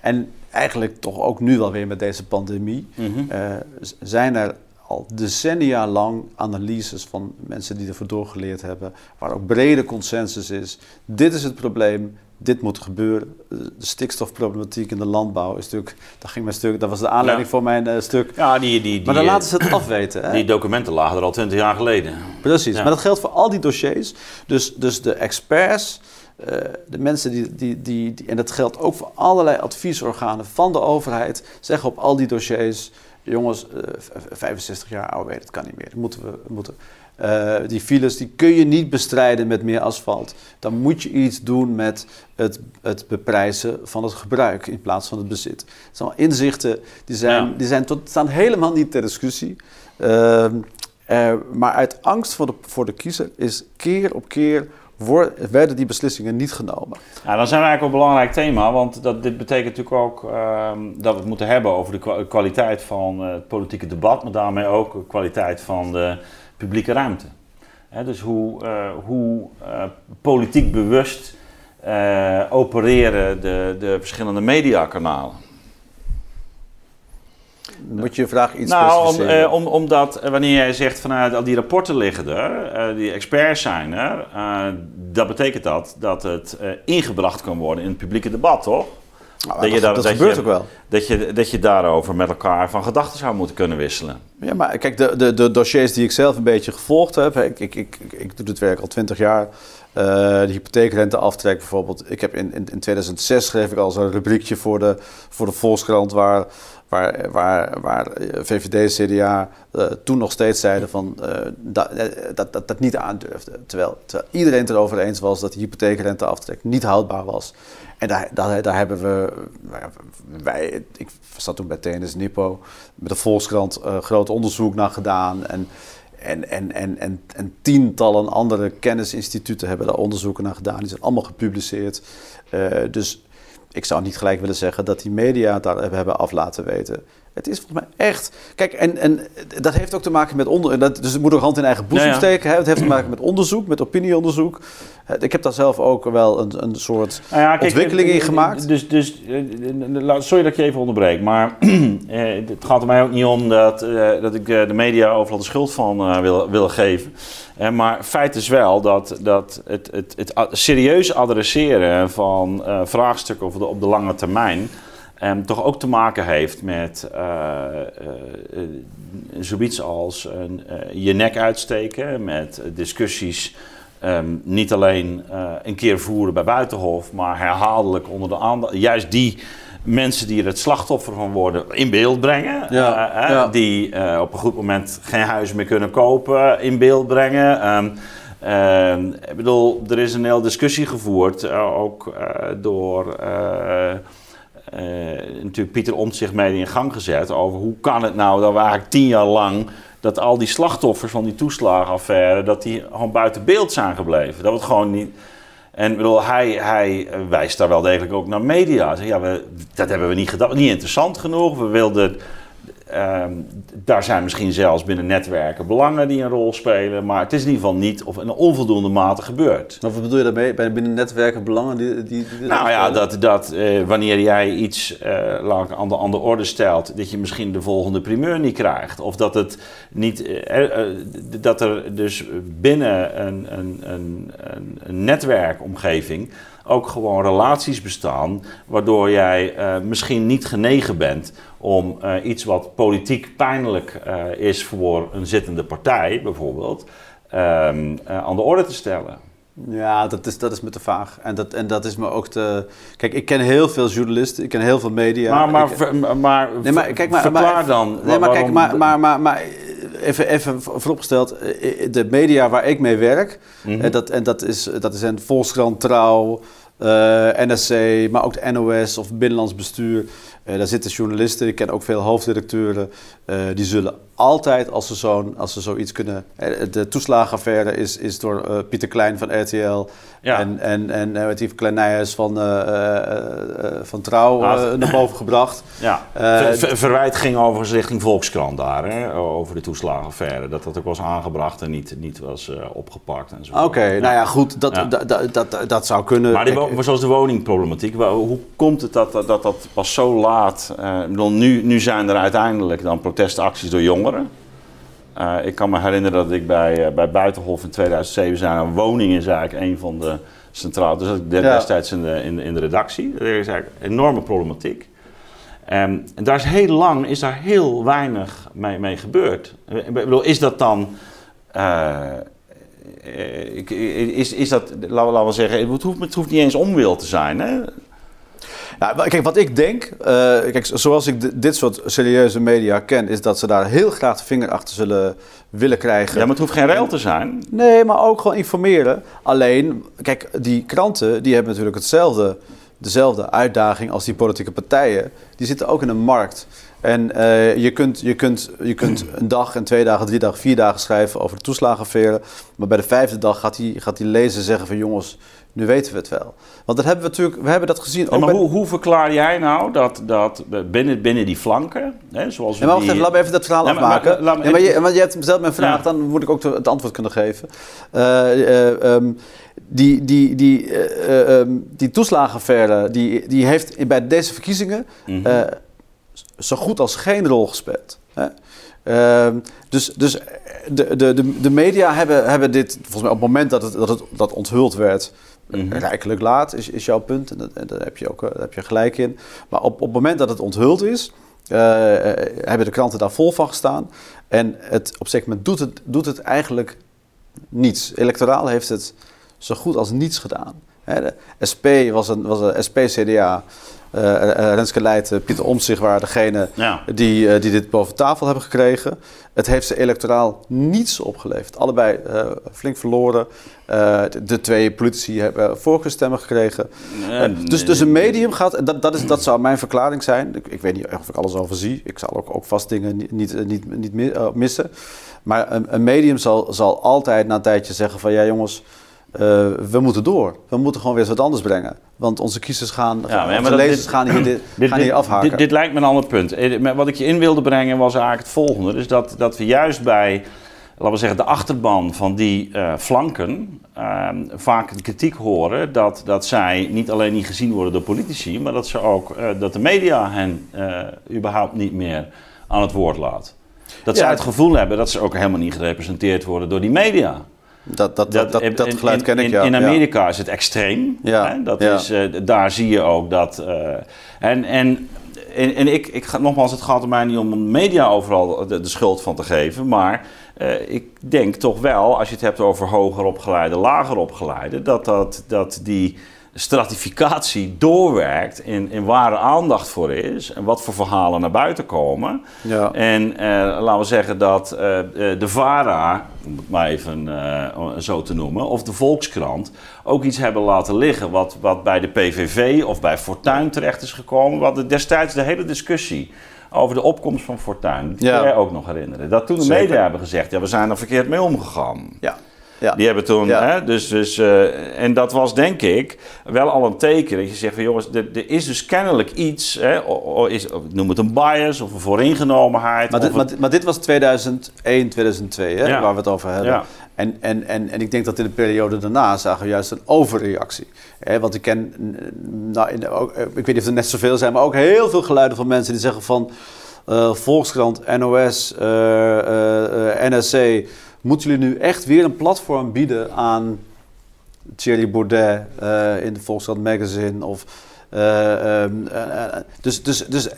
en eigenlijk toch ook nu wel weer met deze pandemie, mhm. zijn er al decennia lang analyses van mensen die ervoor doorgeleerd hebben, waar ook brede consensus is. Dit is het probleem, dit moet gebeuren. De stikstofproblematiek in de landbouw is natuurlijk, dat ging mijn stuk, dat was de aanleiding voor mijn uh, stuk. Ja, die, die, die, maar dan laten ze het afweten. Hè? Die documenten lagen er al twintig jaar geleden. Precies, maar dat geldt voor al die dossiers. Dus, dus de experts, uh, de mensen die, die, die, die, en dat geldt ook voor allerlei adviesorganen van de overheid, zeggen op al die dossiers, jongens, uh, eh, 65 jaar ouder, dat kan niet meer. Dat moeten we, moeten, uh, die files die kun je niet bestrijden met meer asfalt. Dan moet je iets doen met het, het beprijzen van het gebruik in plaats van het bezit. Het zijn allemaal inzichten die, zijn, die zijn tot, staan helemaal niet ter discussie. Uh, maar uit angst voor de, voor de kiezer is keer op keer werden die beslissingen niet genomen. Ja, dan zijn we eigenlijk een belangrijk thema, want dat, dit betekent natuurlijk ook ehm, dat we het moeten hebben over de kwaliteit van het politieke debat, maar daarmee ook de kwaliteit van de publieke ruimte. dus hoe, uh, hoe uh, politiek bewust uh, opereren de, de verschillende mediakanalen. Moet je je vraag iets nou, om, om, omdat wanneer jij zegt vanuit al die rapporten liggen er, die experts zijn er, dat betekent dat dat het ingebracht kan worden in het publieke debat, toch? Nou, dat, je daar, dat, gebeurt ook wel. Dat je, dat je daarover met elkaar van gedachten zou moeten kunnen wisselen. Ja, maar kijk, de, de, de dossiers die ik zelf een beetje gevolgd heb... Ik, ik, ik, ik doe dit werk al twintig jaar. Uh, de hypotheekrenteaftrek bijvoorbeeld. Ik heb in, in, in 2006 schreef ik al zo'n rubriekje voor de, voor de Volkskrant... waar waar, waar, waar VVD en CDA uh, toen nog steeds zeiden van, uh, dat, dat, dat dat niet aandurfde. Terwijl, terwijl iedereen het erover eens was dat de hypotheekrenteaftrek niet houdbaar was. En daar, daar, daar hebben we, wij, ik zat toen bij TNS Nippo, met de Volkskrant uh, groot onderzoek naar gedaan. En, en, en, en, en, en, tientallen andere kennisinstituten hebben daar onderzoeken naar gedaan. Die zijn allemaal gepubliceerd. dus ik zou niet gelijk willen zeggen dat die media daar hebben af laten weten. Het is volgens mij echt. Kijk, en, en dat heeft ook te maken met onder. Dat, dus het moet ook hand in eigen boezem steken. Hè? Het heeft te maken met onderzoek, met opinieonderzoek. Ik heb daar zelf ook wel een, een soort nou ja, ontwikkeling in gemaakt. Dus, dus, sorry dat ik je even onderbreek. Maar het gaat er mij ook niet om dat, dat ik de media overal de schuld van wil, wil geven. Maar feit is wel dat, dat het, het, het serieus adresseren van vraagstukken op de, op de lange termijn Um, toch ook te maken heeft met uh, uh, zoiets als je nek uitsteken, met discussies um, niet alleen een keer voeren bij Buitenhof, maar herhaaldelijk onder de aandacht. Juist die mensen die er het slachtoffer van worden in beeld brengen. Ja, Die op een goed moment geen huis meer kunnen kopen, in beeld brengen. Um, ik bedoel, er is een hele discussie gevoerd, ook door natuurlijk Pieter Omtzigt mee in gang gezet over hoe kan het nou dat we eigenlijk tien jaar lang dat al die slachtoffers van die toeslagenaffaire, dat die gewoon buiten beeld zijn gebleven. Dat het gewoon niet... En bedoel, hij, hij wijst daar wel degelijk ook naar media. Zeg, ja, we, dat hebben we niet gedaan, niet interessant genoeg. We wilden Ehm, daar zijn misschien zelfs binnen netwerken belangen die een rol spelen, maar het is in ieder geval niet of in een onvoldoende mate gebeurd. wat bedoel je daarmee? Binnen netwerken belangen die. die, die nou ja, dat, dat uh, wanneer jij iets uh, aan, de, aan de orde stelt, dat je misschien de volgende primeur niet krijgt. Of dat het niet. Uh, dat er dus binnen een, een, een, een netwerkomgeving ook gewoon relaties bestaan, waardoor jij misschien niet genegen bent om uh, iets wat politiek pijnlijk uh, is voor een zittende partij, bijvoorbeeld, uh, aan de orde te stellen. Ja, dat is, dat is me te vaag. En dat, en dat is me ook te... Kijk, ik ken heel veel journalisten, ik ken heel veel media. maar, maar, Ik- ver- maar, Nee, maar kijk, maar, verklaar maar- dan. Nee, maar kijk, maar, maar, maar, maar even, even vooropgesteld, eh, de media waar ik mee werk, Mhm. en dat, en dat, is, dat is een Volkskrant, Trouw, eh, NSC, maar ook de NOS of Binnenlands Bestuur. Eh, daar zitten journalisten, ik ken ook veel hoofddirecteuren. eh, die zullen altijd, als ze, zo'n, als ze zoiets kunnen... eh, de toeslagenaffaire is, is door eh, Pieter Klein van RTL... Ja. En, en, en eh, Klein Nijhuis van, eh, eh, eh, van Trouw Ah. naar boven gebracht. Ja, Eh, Ver- ver- verwijt ging overigens richting Volkskrant daar, hè, over de toeslagenaffaire. Dat dat ook was aangebracht en niet, niet was eh, opgepakt en zo. Oké, nou ja, goed, dat, Ja. dat, dat, dat, dat zou kunnen. Maar die, zoals de woningproblematiek, hoe komt het dat dat, dat, dat pas zo laat... eh, ik bedoel, nu, nu zijn er uiteindelijk dan protestacties door jongeren. Eh, ik kan me herinneren dat ik bij, eh, bij Buitenhof in 2007 zei... een woning is eigenlijk een van de centrale... Dus ik deed Ja. destijds in de, in, in de redactie. Er is eigenlijk een enorme problematiek. Ehm, en daar is heel lang is daar heel weinig mee, mee gebeurd. Ik bedoel, is dat dan... eh, ik- is, is dat, laten we, laten we zeggen, het hoeft, het hoeft niet eens onwil te zijn. Hè? Ja, maar kijk, wat ik denk, eh, kijk, zoals ik dit soort serieuze media ken, is dat ze daar heel graag de vinger achter zullen willen krijgen. Ja, maar het hoeft geen rel te zijn. Nee, maar ook gewoon informeren. Alleen, kijk, die kranten, die hebben natuurlijk hetzelfde, dezelfde uitdaging als die politieke partijen. Die zitten ook in een markt. En eh, je, kunt, je, kunt, je kunt een dag en twee dagen, drie dagen, vier dagen schrijven over de toeslagenaffaire. Maar bij de vijfde dag gaat die, gaat die lezer zeggen van jongens, nu weten we het wel. Want dat hebben we natuurlijk, we hebben dat gezien. Ja, maar bij- hoe, hoe verklaar jij nou dat, dat binnen, binnen die flanken, hè, zoals we Ja, maar wacht die- even, laat me even dat verhaal Ja, afmaken. maar- je, want je hebt me een vraag, dan moet ik ook het antwoord kunnen geven. Eh, eh, ehm, die, die, die, eh, eh, ehm, die toeslagenaffaire, die, die heeft bij deze verkiezingen Mhm. zo goed als geen rol gespeeld. Hè? Ehm, dus dus de, de, de, de media hebben, hebben dit, volgens mij op het moment dat het, dat het dat onthuld werd, Mhm. rijkelijk laat, is, is jouw punt. En, dat, en daar, heb je ook, eh, heb je gelijk in. Maar op, op het moment dat het onthuld is, eh, eh, hebben de kranten daar vol van gestaan. En het, op moment doet het, doet het eigenlijk niets. Electoraal heeft het zo goed als niets gedaan. Hè, de SP was een, was een SP-CDA. Eh eh, Renske Leijten, Pieter Omtzigt waren degene Ja. die, eh, die dit boven tafel hebben gekregen. Het heeft ze electoraal niets opgeleverd. Allebei flink verloren. De, twee politici hebben voorkeurstemmen gekregen. Dus, dus een medium gaat, en dat, dat, is, dat zou mijn verklaring zijn. Ik, ik weet niet of ik alles over zie. Ik zal ook, ook vast dingen niet, niet, niet, niet mi- missen. Maar een, een medium zal, zal altijd na een tijdje zeggen van... ja jongens, eh, we moeten door. We moeten gewoon weer eens wat anders brengen. Want onze kiezers gaan, Ja, gaan maar onze lezers dit- gaan hier, dit, Dit, gaan hier afhaken. Dit, dit lijkt me een ander punt. Eh, Wat ik je in wilde brengen was eigenlijk het volgende. Dus dat, dat we juist bij, laten we zeggen, de achterban van die eh, flanken... eh, vaak de kritiek horen dat, dat zij niet alleen niet gezien worden door politici... maar dat, ze ook, dat de media hen überhaupt niet meer aan het woord laat. Dat Ja. zij het gevoel hebben dat ze ook helemaal niet gerepresenteerd worden door die media. Dat, dat, dat, dat, geluid in- ken ik, ja. In. Amerika is het extreem. Ja, Hè? Dat ja. is, eh, daar zie je ook dat... eh, en, en, en, en ik, ik ga, nogmaals, het gaat er mij niet om de media overal de, de schuld van te geven. Maar eh, ik denk toch wel, als je het hebt over hoger opgeleide, lager opgeleide... dat, dat, dat die stratificatie doorwerkt in, in waar aandacht voor is... en wat voor verhalen naar buiten komen... Ja. En eh, laten we zeggen dat eh, eh, de VARA, om het maar even zo te noemen, of de Volkskrant ook iets hebben laten liggen wat, wat bij de PVV of bij Fortuyn terecht is gekomen. We hadden destijds de hele discussie over de opkomst van Fortuyn. Die Ja. jij ook nog herinneren. Dat toen de Zeker. media hebben gezegd, ja, we zijn er verkeerd mee omgegaan. Ja. Ja. Die hebben toen, Ja. hè, dus, dus, eh, en dat was denk ik wel al een teken dat je zegt van jongens, er, er is dus kennelijk iets, hè, o- o- is, of noem het een bias of een vooringenomenheid. Maar, of dit, maar, dit- maar dit was 2001, 2002, hè, Ja. waar we het over hebben. En, en, en, en ik denk dat in de periode daarna zagen we juist een overreactie. Hè, want ik ken, nou, in de- ook, eh, ik weet niet of er net zoveel zijn, maar ook heel veel geluiden van mensen die zeggen van... eh, Volkskrant, NOS, eh, NSC, moeten jullie nu echt weer een platform bieden aan Thierry Baudet eh, in de Volkskrant Magazine? Of, eh, ehm, eh, dus dus, dus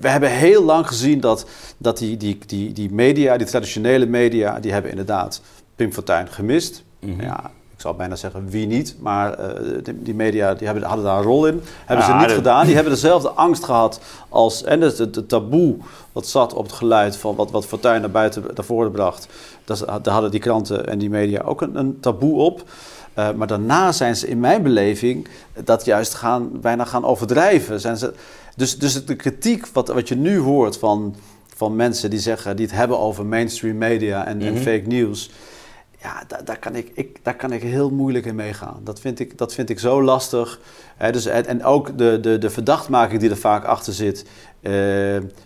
we hebben heel lang gezien dat, dat die, die, die, die media, die traditionele media, die hebben inderdaad Pim Fortuyn gemist. Mhm. Ja, zou bijna zeggen wie niet, maar uh, die, die, media die hebben, hadden daar een rol in. Hebben Ja, ze niet de- gedaan. Die hebben dezelfde angst gehad als. En het, het, het taboe wat zat op het geluid van wat, wat Fortuyn naar buiten naar voren bracht. Dat, daar hadden die kranten en die media ook een, een taboe op. Eh, maar daarna zijn ze in mijn beleving dat juist gaan, bijna gaan overdrijven. Zijn ze, dus, dus de kritiek wat, wat je nu hoort van, van mensen die zeggen, die het hebben over mainstream media en, en Mhm. fake news. Ja, daar, daar, kan ik, ik, daar kan ik heel moeilijk in meegaan. Dat vind ik, dat vind ik zo lastig. Dus, en, ook de, de, de verdachtmaking die er vaak achter zit. eh,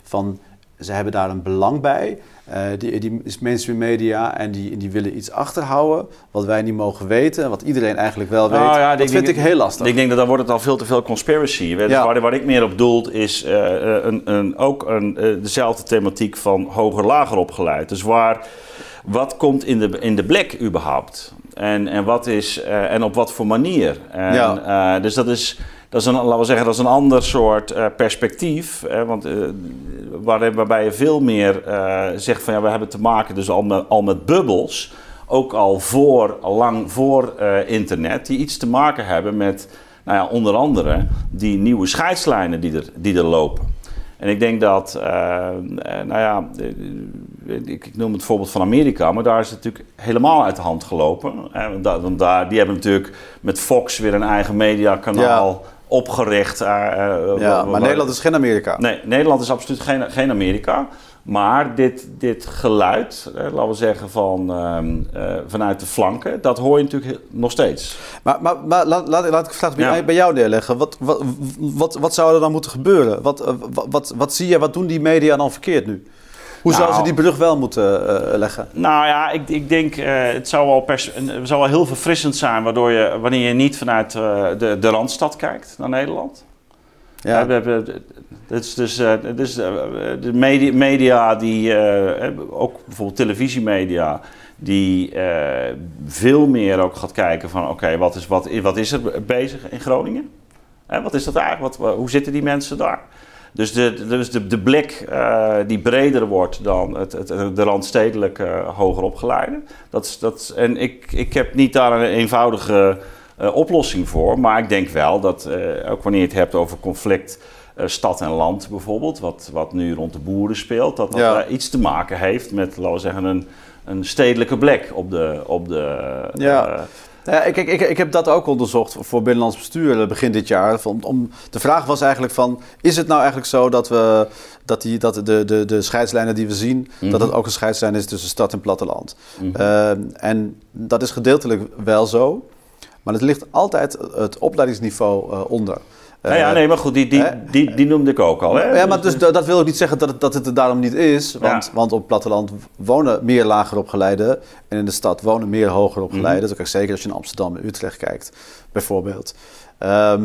van ze hebben daar een belang bij. Eh, die, die is mainstream media en die, die willen iets achterhouden. Wat wij niet mogen weten. Wat iedereen eigenlijk wel weet. Nou ja, dat ik vind denk- ik heel lastig. Ik denk dat dan wordt het al veel te veel conspiracy. Weet je, Ja. Waar, waar ik meer op doel is eh, een, een, ook een, dezelfde thematiek van hoger-lager opgeleid. Dus waar, wat komt in de, in de blik überhaupt? En, en, wat is, eh, en op wat voor manier? En, Ja. eh, dus dat is, dat is een, laten we zeggen, dat is een ander soort eh, perspectief. Hè, want, waar, waarbij je veel meer zegt van ja, we hebben te maken dus al met, al met bubbels. Ook al voor, al lang voor internet, die iets te maken hebben met, nou ja, onder andere die nieuwe scheidslijnen die er, die er lopen. En ik denk dat, eh, nou ja, ik, ik noem het voorbeeld van Amerika, maar daar is het natuurlijk helemaal uit de hand gelopen. Eh, want daar, want daar, die hebben natuurlijk met Fox weer een eigen mediakanaal opgericht. eh, eh, ja, maar Nederland is geen Amerika. Nee, Nederland is absoluut geen, geen Amerika. Maar dit, dit geluid, eh, laten we zeggen van, ehm, eh, vanuit de flanken, dat hoor je natuurlijk nog steeds. Maar, maar, maar laat, laat, laat ik de vraag bij, Ja. bij jou neerleggen. Wat, wat, wat, wat zou er dan moeten gebeuren? Wat, eh, wat, wat, wat zie je, wat doen die media dan verkeerd nu? Hoe Nou. zouden ze die brug wel moeten eh, leggen? Nou ja, ik, ik denk uh, het zou wel, pers- het zou wel heel verfrissend zijn waardoor je, wanneer je niet vanuit uh, de, de Randstad kijkt naar Nederland. Ja. We hebben, het is dus, uh, dus de media, media die, ook bijvoorbeeld televisiemedia, die veel meer ook gaat kijken van oké, okay, wat, is, wat, wat is er bezig in Groningen? wat is dat eigenlijk? Wat, hoe zitten die mensen daar? Dus de, dus de, de blik uh, die breder wordt dan het, het, de randstedelijke uh, hoger opgeleide. Dat, is- dat, en ik, ik heb niet daar een eenvoudige uh, oplossing voor. Maar ik denk wel dat, ook wanneer je het hebt over conflict stad en land bijvoorbeeld, wat, wat nu rond de boeren speelt, dat dat Ja. iets te maken heeft met, laten we zeggen, een, een stedelijke blik op de. Op de Ja. Ja, ik, ik, heb dat ook onderzocht voor Binnenlands Bestuur eh, begin dit jaar. Van, om, de vraag was eigenlijk van, is het nou eigenlijk zo dat, we, dat, die, dat de, de, de scheidslijnen die we zien, Mhm. dat het ook een scheidslijn is tussen stad en platteland? Mhm. Uh, en dat is gedeeltelijk wel zo, maar het ligt altijd het opleidingsniveau uh, onder. Nou ja, nee, maar goed, die, die, die, die noemde ik ook al. Hè? Ja, maar dus, dat wil ook niet zeggen dat het, dat het er daarom niet is. Want, Ja. want op het platteland wonen meer lager opgeleiden. En in de stad wonen meer hoger opgeleiden. Mhm. Dat is ook zeker als je naar Amsterdam en Utrecht kijkt, bijvoorbeeld. Ehm,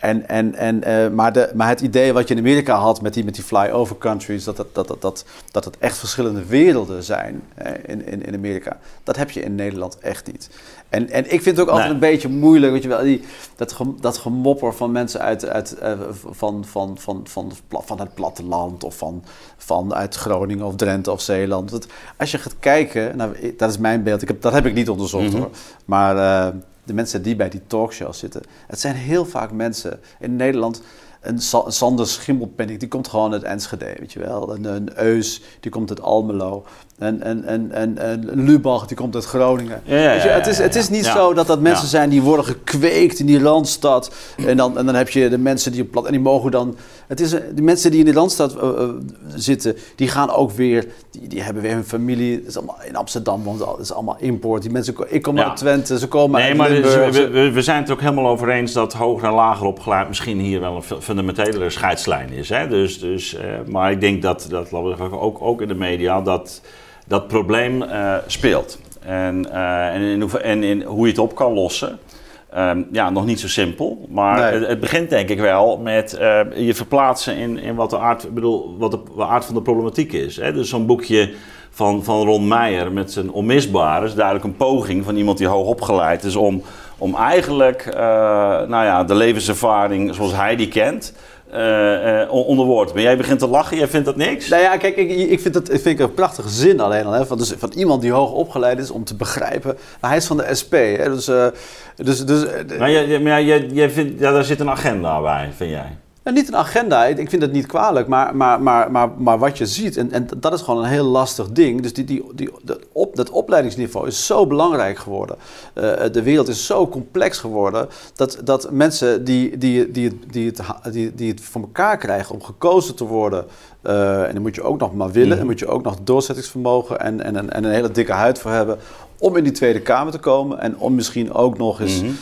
en, en, en, eh, maar, de, maar het idee wat je in Amerika had met die, met die flyover countries, dat het, dat, dat, dat, dat het echt verschillende werelden zijn eh, in, in, in Amerika, dat heb je in Nederland echt niet. En, en ik vind het ook altijd Nee. een beetje moeilijk, weet je wel, die, dat, gem- dat gemopper van mensen uit, uit, eh, van, van, van, van, van het platteland of van, van uit Groningen of Drenthe of Zeeland. Als je gaat kijken, nou, dat is mijn beeld, ik heb, dat heb ik niet onderzocht Mhm. hoor, maar de mensen die bij die talkshows zitten, het zijn heel vaak mensen in Nederland. Een Sa- een Sander Schimmelpenning, die komt gewoon uit Enschede, weet je wel. Een, een Eus, die komt uit Almelo. En, en, en, en, en Lubach, die komt uit Groningen. Ja, ja, Weet je, ja, het, is, het is niet zo dat dat mensen zijn die worden gekweekt in die Randstad. En dan, en dan heb je de mensen die op plat... En die mogen dan... Het is, die mensen die in die Randstad eh, eh, zitten, die gaan ook weer... Die, die hebben weer hun familie. Het is allemaal, in Amsterdam al- het is allemaal import. Die mensen, ik kom uit Twente, ze komen Nee, uit maar dus Limburg. we, we, we zijn het ook helemaal over eens dat hoger en lager opgeleid misschien hier wel een fu- fundamentelere scheidslijn is. Hè? Dus, dus, eh, maar ik denk dat, dat laten we zeggen, ook, ook in de media dat dat probleem eh, speelt. En, eh, en, in hoe, en in hoe je het op kan lossen. ehm, ja, nog niet zo simpel. Maar Nee. het, het begint denk ik wel met eh, je verplaatsen in, in wat, de aard, bedoel, wat de, aard van de problematiek is. Hè? Dus zo'n boekje van, van Ron Meijer met zijn onmisbare is duidelijk een poging van iemand die hoog opgeleid is om, om eigenlijk nou ja, de levenservaring zoals hij die kent uh, uh, onder woord. Maar jij begint te lachen, jij vindt dat niks? Nou ja, kijk, ik, ik vind het ik vind een prachtige zin alleen al. Hè, van, dus, van iemand die hoog opgeleid is om te begrijpen. Maar hij is van de SP. Hè, dus, uh, dus, dus, maar jij, maar jij, jij vindt, ja, daar zit een agenda bij, vind jij? Nou, niet een agenda, ik vind het niet kwalijk, maar, maar, maar, maar, maar wat je ziet, en, en dat is gewoon een heel lastig ding. Dus die, die, die, dat, op, dat opleidingsniveau is zo belangrijk geworden. Uh, de wereld is zo complex geworden, dat, dat mensen die, die, die, die, het, die, die het voor elkaar krijgen om gekozen te worden, uh, en dan moet je ook nog maar willen, mm. en moet je ook nog doorzettingsvermogen en, en, en, en een hele dikke huid voor hebben om in die Tweede Kamer te komen en om misschien ook nog eens... Mm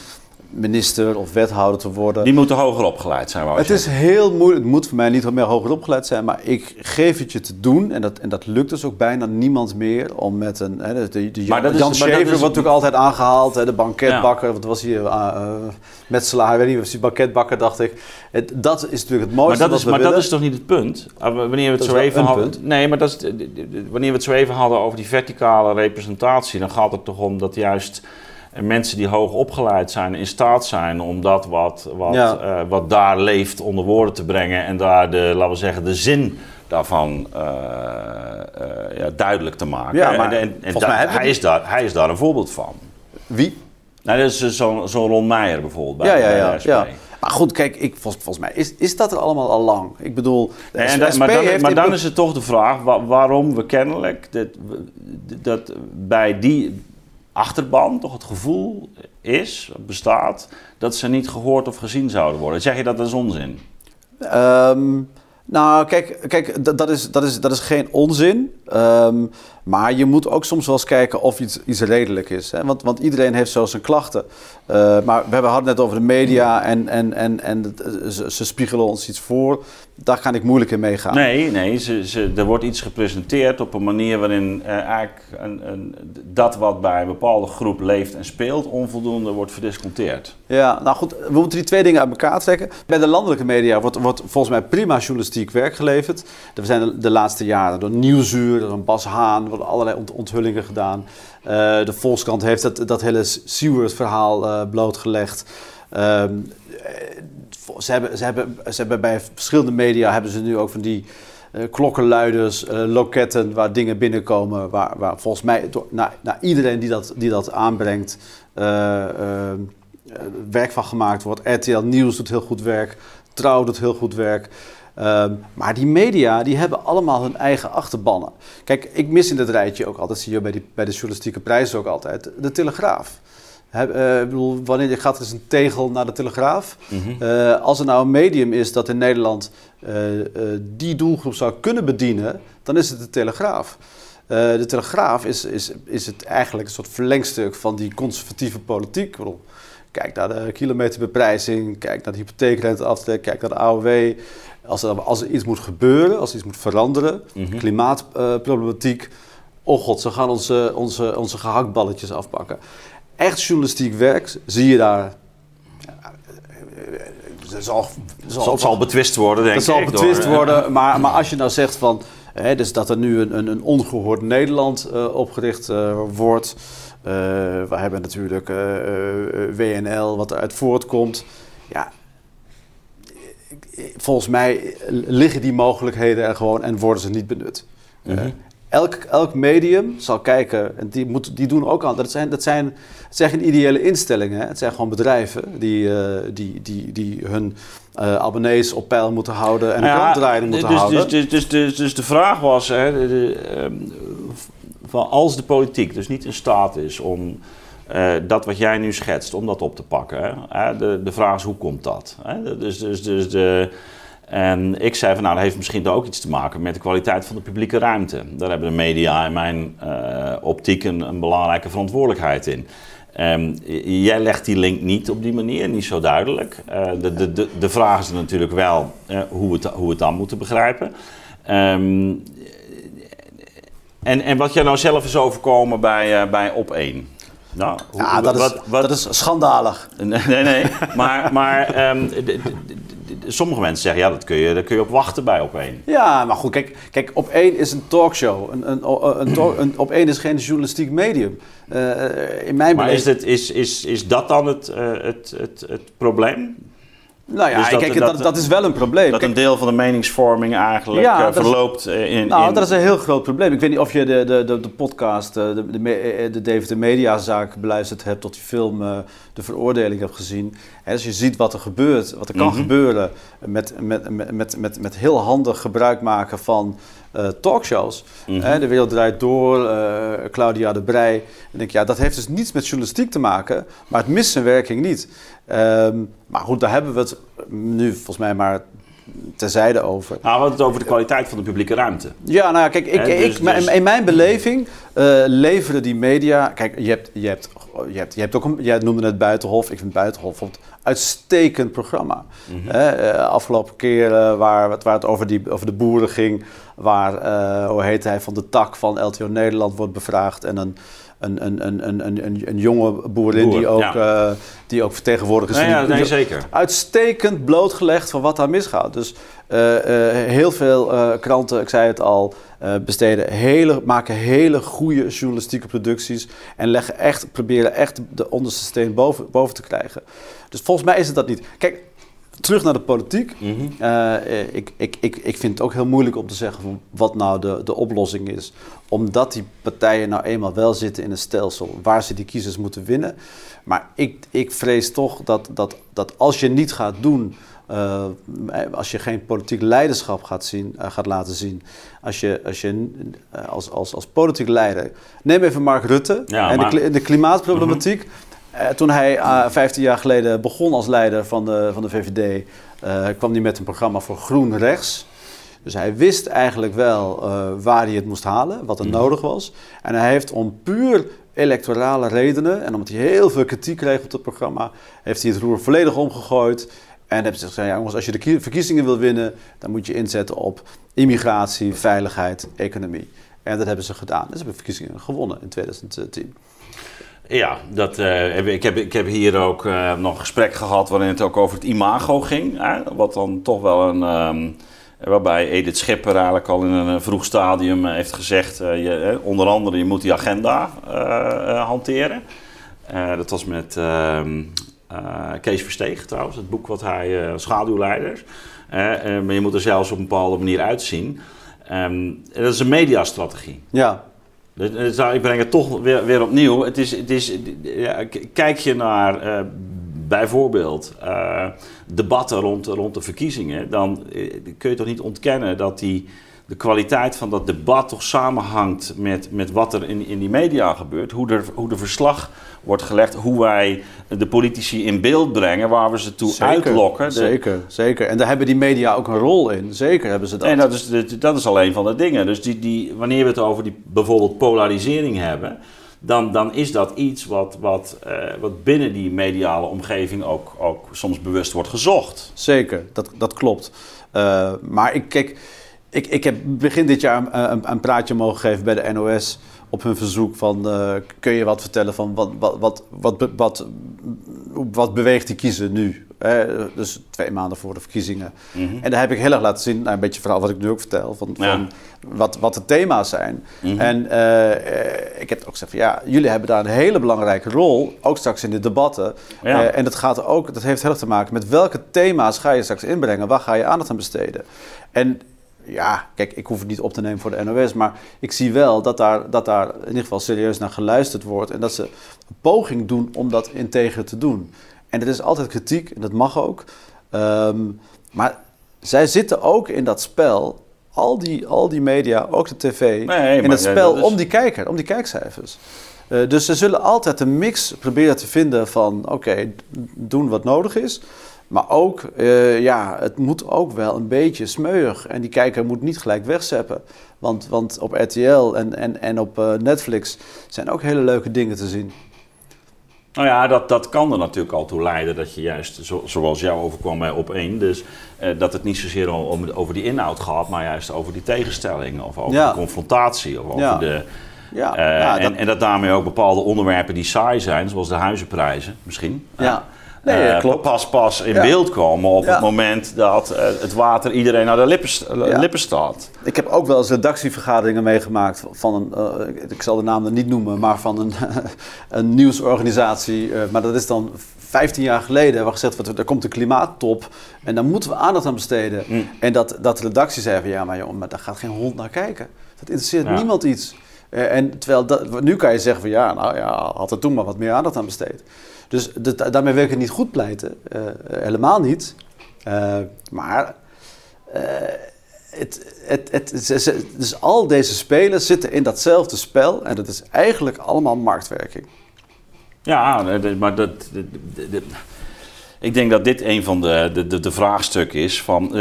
minister of wethouder te worden. Die moeten hoger opgeleid zijn. Het is heel moeilijk. Het moet voor mij niet meer hoger opgeleid zijn, maar ik geef het je te doen. En dat, en dat lukt dus ook bijna niemand meer om met een. Hè, de, de, de Jan, Jan Schever wordt natuurlijk altijd aangehaald. Hè, de banketbakker, ja. wat was hier? Uh, Metselaar, weet niet of die banketbakker, dacht ik. Het, dat is natuurlijk het mooiste. Maar dat, is, maar dat is toch niet het punt? Ah, wanneer we het zo even hadden. Nee, maar dat is, wanneer we het zo even hadden over die verticale representatie, dan gaat het toch om dat juist en mensen die hoog opgeleid zijn, in staat zijn om dat wat, wat, uh, wat daar leeft onder woorden te brengen en daar de, laten we zeggen, de zin daarvan uh, uh, ja, duidelijk te maken. Ja, maar en, en, en mij hij, is daar, hij is daar een voorbeeld van. Wie? Nou, dat is zo'n zo Ron Meijer bijvoorbeeld bij, ja, ja, ja, ja. Maar goed, kijk, ik, volgens, volgens, mij is, is dat er allemaal al lang. Ik bedoel, de en dat, maar, dan, maar dan, is het toch de vraag waarom we kennelijk dat, dat bij die achterban toch het gevoel is, bestaat, dat ze niet gehoord of gezien zouden worden. Zeg je dat is onzin? Um, nou, kijk, kijk dat, is, dat, is, dat is geen onzin. Um, maar je moet ook soms wel eens kijken of iets, iets redelijk is. Hè? Want, want iedereen heeft zo zijn klachten. Uh, maar we hebben het net over de media en, en, en, en ze, ze, spiegelen ons iets voor. Daar kan ik moeilijk in meegaan. Nee, nee ze, ze, er wordt iets gepresenteerd op een manier waarin uh, eigenlijk een, een, dat wat bij een bepaalde groep leeft en speelt onvoldoende wordt verdisconteerd. Ja, nou goed, we moeten die twee dingen uit elkaar trekken. Bij de landelijke media wordt, wordt volgens mij prima journalistiek werk geleverd. Er zijn de, de laatste jaren door Nieuwsuur, door een Bas Haan allerlei onthullingen gedaan. Uh, de Volkskrant heeft dat, dat hele Seward-verhaal uh, blootgelegd. Um, ze, hebben, ze, hebben, ze hebben bij verschillende media hebben ze nu ook van die uh, klokkenluiders, loketten waar dingen binnenkomen. Waar, waar volgens mij door, iedereen die dat, die dat aanbrengt ehm, werk van gemaakt wordt. RTL Nieuws doet heel goed werk. Trouw doet heel goed werk. Ehm, maar die media die hebben allemaal hun eigen achterbannen. Kijk, ik mis in dit rijtje ook altijd, zie je bij, die, bij de journalistieke prijzen ook altijd, de Telegraaf. He, uh, bedoel, wanneer je gaat er eens een tegel naar de Telegraaf. Mhm. Eh, als er nou een medium is dat in Nederland uh, die doelgroep zou kunnen bedienen, dan is het de Telegraaf. de Telegraaf is, is, is het eigenlijk een soort verlengstuk van die conservatieve politiek. Kijk naar de kilometerbeprijzing, kijk naar de hypotheekrenteaftrek, kijk naar de AOW. Als er, als er iets moet gebeuren, als er iets moet veranderen, mhm. klimaatproblematiek. oh god, ze gaan onze, onze, onze gehaktballetjes afpakken. Echt journalistiek werk zie je daar het zal, zal, zal, betwist worden, denk ik. Het zal betwist worden, maar, maar als je nou zegt van... Hè, dus dat er nu een, een, een ongehoord Nederland uh, opgericht uh, wordt... Uh, we hebben natuurlijk WNL, wat eruit voortkomt. Ja, volgens mij liggen die mogelijkheden er gewoon en worden ze niet benut. Mm elk, elk medium zal kijken, en die, moet, die doen ook aan. Dat zijn, dat zijn, het zijn geen ideële instellingen, hè? het zijn gewoon bedrijven die, uh, die, die, die hun uh, abonnees op peil moeten houden en ja, moeten dus, houden. Dus, dus, dus, dus, de vraag was: hè, de, de, um, van als de politiek dus niet in staat is om eh, dat wat jij nu schetst, om dat op te pakken. Hè? Eh, de, de vraag is, hoe komt dat? Dus, dus, dus de, en ik zei van, nou, dat heeft misschien ook iets te maken met de kwaliteit van de publieke ruimte. Daar hebben de media in mijn eh, optiek een, belangrijke verantwoordelijkheid in. Ehm, jij legt die link niet op die manier, niet zo duidelijk. De, de, de, de, vraag is natuurlijk wel hoe, we het, hoe we het dan moeten begrijpen. Ehm, en, en wat jij nou zelf is overkomen bij, bij Op1? Nou, hoe, ja, dat, wat, is, wat, dat is schandalig. Nee, nee, nee. maar, maar um, sommige mensen zeggen, ja, dat kun je, daar kun je op wachten bij op één. Ja, maar goed, kijk, kijk op één is een talkshow. Een, een, een, talk, een op één is geen journalistiek medium. Uh, in mijn maar beleving... is, dit, is, is, is dat dan het, uh, het, het, het, het probleem? Nou ja, Dus dat- kijk, dat- dat, dat, is wel een probleem. Dat Kijk, een deel van de meningsvorming eigenlijk Ja, eh, is- verloopt eh, in... Nou, dat is een heel groot probleem. Ik weet niet of je de, de, de, de podcast, eh, de, de, de David de Mediazaak beluisterd hebt, tot die film De Veroordeling hebt gezien. Hè, dus je ziet wat er gebeurt, wat er kan Mhm. gebeuren met, met, met, met, met, met heel handig gebruik maken van eh, talkshows. Mhm. Hè, de Wereld Draait Door, eh, Claudia de Brij. En ik denk, ja, dat heeft dus niets met journalistiek te maken, maar het mist zijn werking niet. Ehm, maar goed, daar hebben we het nu volgens mij maar terzijde over. Nou, we hadden het over de kwaliteit van de publieke ruimte. Ja, nou ja, kijk, ik, dus- ik, dus- in mijn beleving eh, leveren die media... Kijk, je hebt, je hebt, je hebt, je hebt ook een... Jij noemde het Buitenhof. Ik vind Buitenhof een uitstekend programma. Mhm. Eh, afgelopen keer eh, waar, het- waar het over, die, over de boeren ging... waar, hoe heet hij, van de tak van LTO Nederland wordt bevraagd... en een, een, een, een, een, een, een, jonge boerin Boer, die, ook, ja. eh, die ook vertegenwoordigd is. Nee, van ja, nee, zeker. uitstekend blootgelegd van wat daar misgaat. Dus eh, eh, heel veel kranten, ik zei het al, besteden hele, maken hele goede journalistieke producties en leggen echt, proberen echt de onderste steen boven, boven te krijgen. Dus volgens mij is het dat niet. Kijk, terug naar de politiek. Mhm. Eh, ik, ik, ik, ik vind het ook heel moeilijk om te zeggen wat nou de, de oplossing is. Omdat die partijen nou eenmaal wel zitten in een stelsel waar ze die kiezers moeten winnen. Maar ik, ik vrees toch dat, dat, dat als je niet gaat doen, eh, als je geen politiek leiderschap gaat, zien, eh, gaat laten zien, als je, als, je als, als, als politiek leider. Neem even Mark Rutte Ja, en maar- de, de klimaatproblematiek. Eh, toen hij uh, 15 jaar geleden begon als leider van de, van de VVD, eh, kwam hij met een programma voor groen rechts. Dus hij wist eigenlijk wel eh, waar hij het moest halen, wat er Mhm. nodig was. En hij heeft om puur electorale redenen, en omdat hij heel veel kritiek kreeg op het programma, heeft hij het roer volledig omgegooid. En heeft gezegd, ja, jongens, als je de kie- verkiezingen wil winnen, dan moet je inzetten op immigratie, veiligheid, economie. En dat hebben ze gedaan. Dus ze hebben verkiezingen gewonnen in 2010. Ja, dat, eh, ik, heb, ik heb hier ook eh, nog een gesprek gehad waarin het ook over het imago ging. Hè? Wat dan toch wel een. ehm, waarbij Edith Schipper eigenlijk al in een vroeg stadium eh, heeft gezegd: je, onder andere, je moet die agenda hanteren. Dat was met ehm, eh, Kees Versteeg trouwens, het boek wat hij, schaduwleiders. Maar je moet er zelfs op een bepaalde manier uitzien. Ehm, dat is een mediastrategie. Ja, Ik breng het toch weer, weer opnieuw. Het is, het is, ja, kijk je naar eh, bijvoorbeeld eh, debatten rond, rond de verkiezingen, dan eh, kun je toch niet ontkennen dat die, de kwaliteit van dat debat toch samenhangt met, met wat er in, in die media gebeurt. Hoe er, hoe de verslag wordt gelegd, hoe wij de politici in beeld brengen, waar we ze toe uitlokken. De- Zeker, zeker. En daar hebben die media ook een rol in. Zeker hebben ze dat. En dat is, dat- is al een van de dingen. Dus die, die, wanneer we het over die bijvoorbeeld polarisering hebben, dan, dan is dat iets wat, wat, eh, wat binnen die mediale omgeving ook, ook soms bewust wordt gezocht. Zeker, dat, dat klopt. Eh, maar ik, kijk, ik, ik heb begin dit jaar een, een, een praatje mogen geven bij de NOS op hun verzoek van eh, kun je wat vertellen van wat, wat, wat, wat, wat, wat beweegt die kiezer nu? Hè? dus twee maanden voor de verkiezingen. Mhm. En daar heb ik heel erg laten zien, nou, een beetje vooral wat ik nu ook vertel, van, Ja. van wat, wat de thema's zijn. Mhm. En eh, eh, ik heb ook gezegd van ja, jullie hebben daar een hele belangrijke rol, ook straks in de debatten. Ja. En dat, gaat ook, dat heeft heel erg te maken met welke thema's ga je straks inbrengen, waar ga je aandacht aan besteden. En ja, kijk, ik hoef het niet op te nemen voor de NOS, maar ik zie wel dat daar, dat daar in ieder geval serieus naar geluisterd wordt en dat ze een poging doen om dat integer te doen. En er is altijd kritiek en dat mag ook. Ehm, maar zij zitten ook in dat spel, al die, al die media, ook de tv, Nee, in dat eh, spel dat is- om die kijker, om die kijkcijfers. Eh, dus ze zullen altijd een mix proberen te vinden van, oké, doen wat nodig is. Maar ook, eh, ja, het moet ook wel een beetje smeuig. En die kijker moet niet gelijk wegzeppen. Want, want op RTL en, en, en op eh, Netflix zijn ook hele leuke dingen te zien. Nou ja, dat, dat kan er natuurlijk al toe leiden dat je juist, zo- zoals jou overkwam bij op één, dus eh, dat het niet zozeer om, over die inhoud gaat, maar juist over die tegenstelling of over Ja. de confrontatie of over Ja. de. Ja, ja, en, dat- en dat daarmee ook bepaalde onderwerpen die saai zijn, zoals de huizenprijzen misschien. Ja. Nee, eh, klopt. pas, pas in Ja. beeld komen op Ja. het moment dat eh, het water iedereen naar de lippen, Ja. lippen staat. Ik heb ook wel eens redactievergaderingen meegemaakt van een, eh, ik zal de naam niet noemen, maar van een, een nieuwsorganisatie. eh, maar dat is dan 15 jaar geleden, waar gezegd wordt, er komt een klimaattop en daar moeten we aandacht aan besteden. Mm. En dat, dat de redactie zei van, ja maar jongen, maar daar gaat geen hond naar kijken. Dat interesseert niemand iets. Eh, en terwijl, dat, nu kan je zeggen van, ja, nou ja, had er toen maar wat meer aandacht aan besteed. Dus daarmee wil ik het niet goed pleiten, eh, helemaal niet. Eh, maar eh, het, het, het, dus al deze spelers zitten in datzelfde spel en dat is eigenlijk allemaal marktwerking. Ja, maar dat, ik denk dat dit een van de, de, de, vraagstukken is van...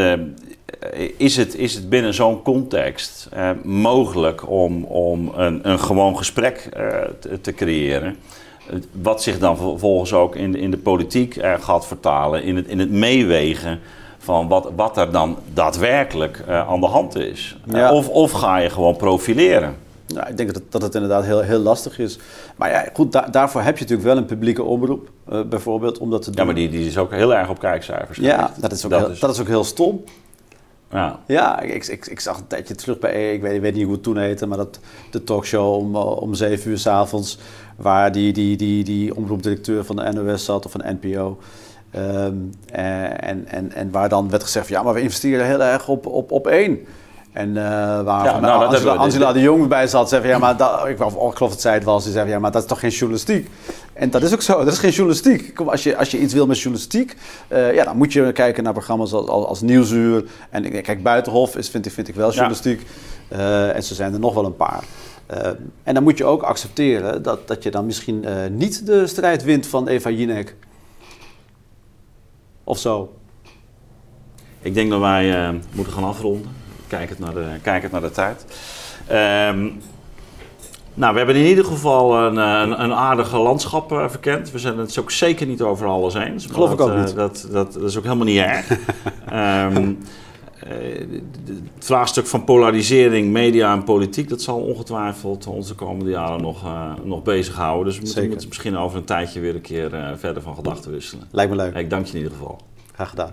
is, het, is het binnen zo'n context mogelijk om, om een, een gewoon gesprek te creëren... wat zich dan vervolgens ook in, de- in de politiek eh, gaat vertalen... in het, in het meewegen van wat, wat er dan daadwerkelijk eh, aan de hand is. Ja. of, of ga je gewoon profileren? Nou, ik denk dat, dat het inderdaad heel, heel lastig is. Maar ja, goed, da- daarvoor heb je natuurlijk wel een publieke omroep, eh, bijvoorbeeld, om dat te doen. Ja, maar die, die is ook heel erg op kijkcijfers. Ja, gericht. dat is ook, Dat heel, is- dat is ook heel stom. Ja. Ja, ik, ik, ik zag een tijdje terug bij, ik weet, ik weet niet hoe het toen heette, maar dat, de talkshow om, eh, om 7 uur s'avonds, waar die, die, die, die omroepdirecteur van de NOS zat of van de NPO. Ehm, eh, en, en, en waar dan werd gezegd, van, ja, maar we investeren heel erg op, op, op één. En eh, waar Ja, nou, dat Angela, de Jong bij zat, zei van, ja, maar dat, ik, of, ik geloof dat zij het was, die zei van, ja, maar dat is toch geen journalistiek? En dat is ook zo, dat is geen journalistiek. Kom, als, je, als je iets wil met journalistiek, eh, ja, dan moet je kijken naar programma's als, als, als Nieuwsuur. En ik- kijk, Buitenhof is, vind, ik, vind ik wel journalistiek. Eh, en zo zijn er nog wel een paar. Eh, en dan moet je ook accepteren dat, dat je dan misschien eh, niet de strijd wint van Eva Jinek. Of zo. Ik denk dat wij eh, moeten gaan afronden. Kijkend naar de, kijkend naar de tijd. Ehm, nou, we hebben in ieder geval een, eh, een, een aardige landschap eh, verkend. We zijn het ook zeker niet over alles eens. Geloof ik ook niet. Dat, dat, dat is ook helemaal niet erg. Ehm, de- het vraagstuk van polarisering, media en politiek, dat zal ongetwijfeld ons de komende jaren nog, eh, nog bezighouden. Dus we moeten, misschien over een tijdje weer een keer eh, verder van gedachten wisselen. Lijkt me leuk. Ik dank je in ieder geval. Graag gedaan.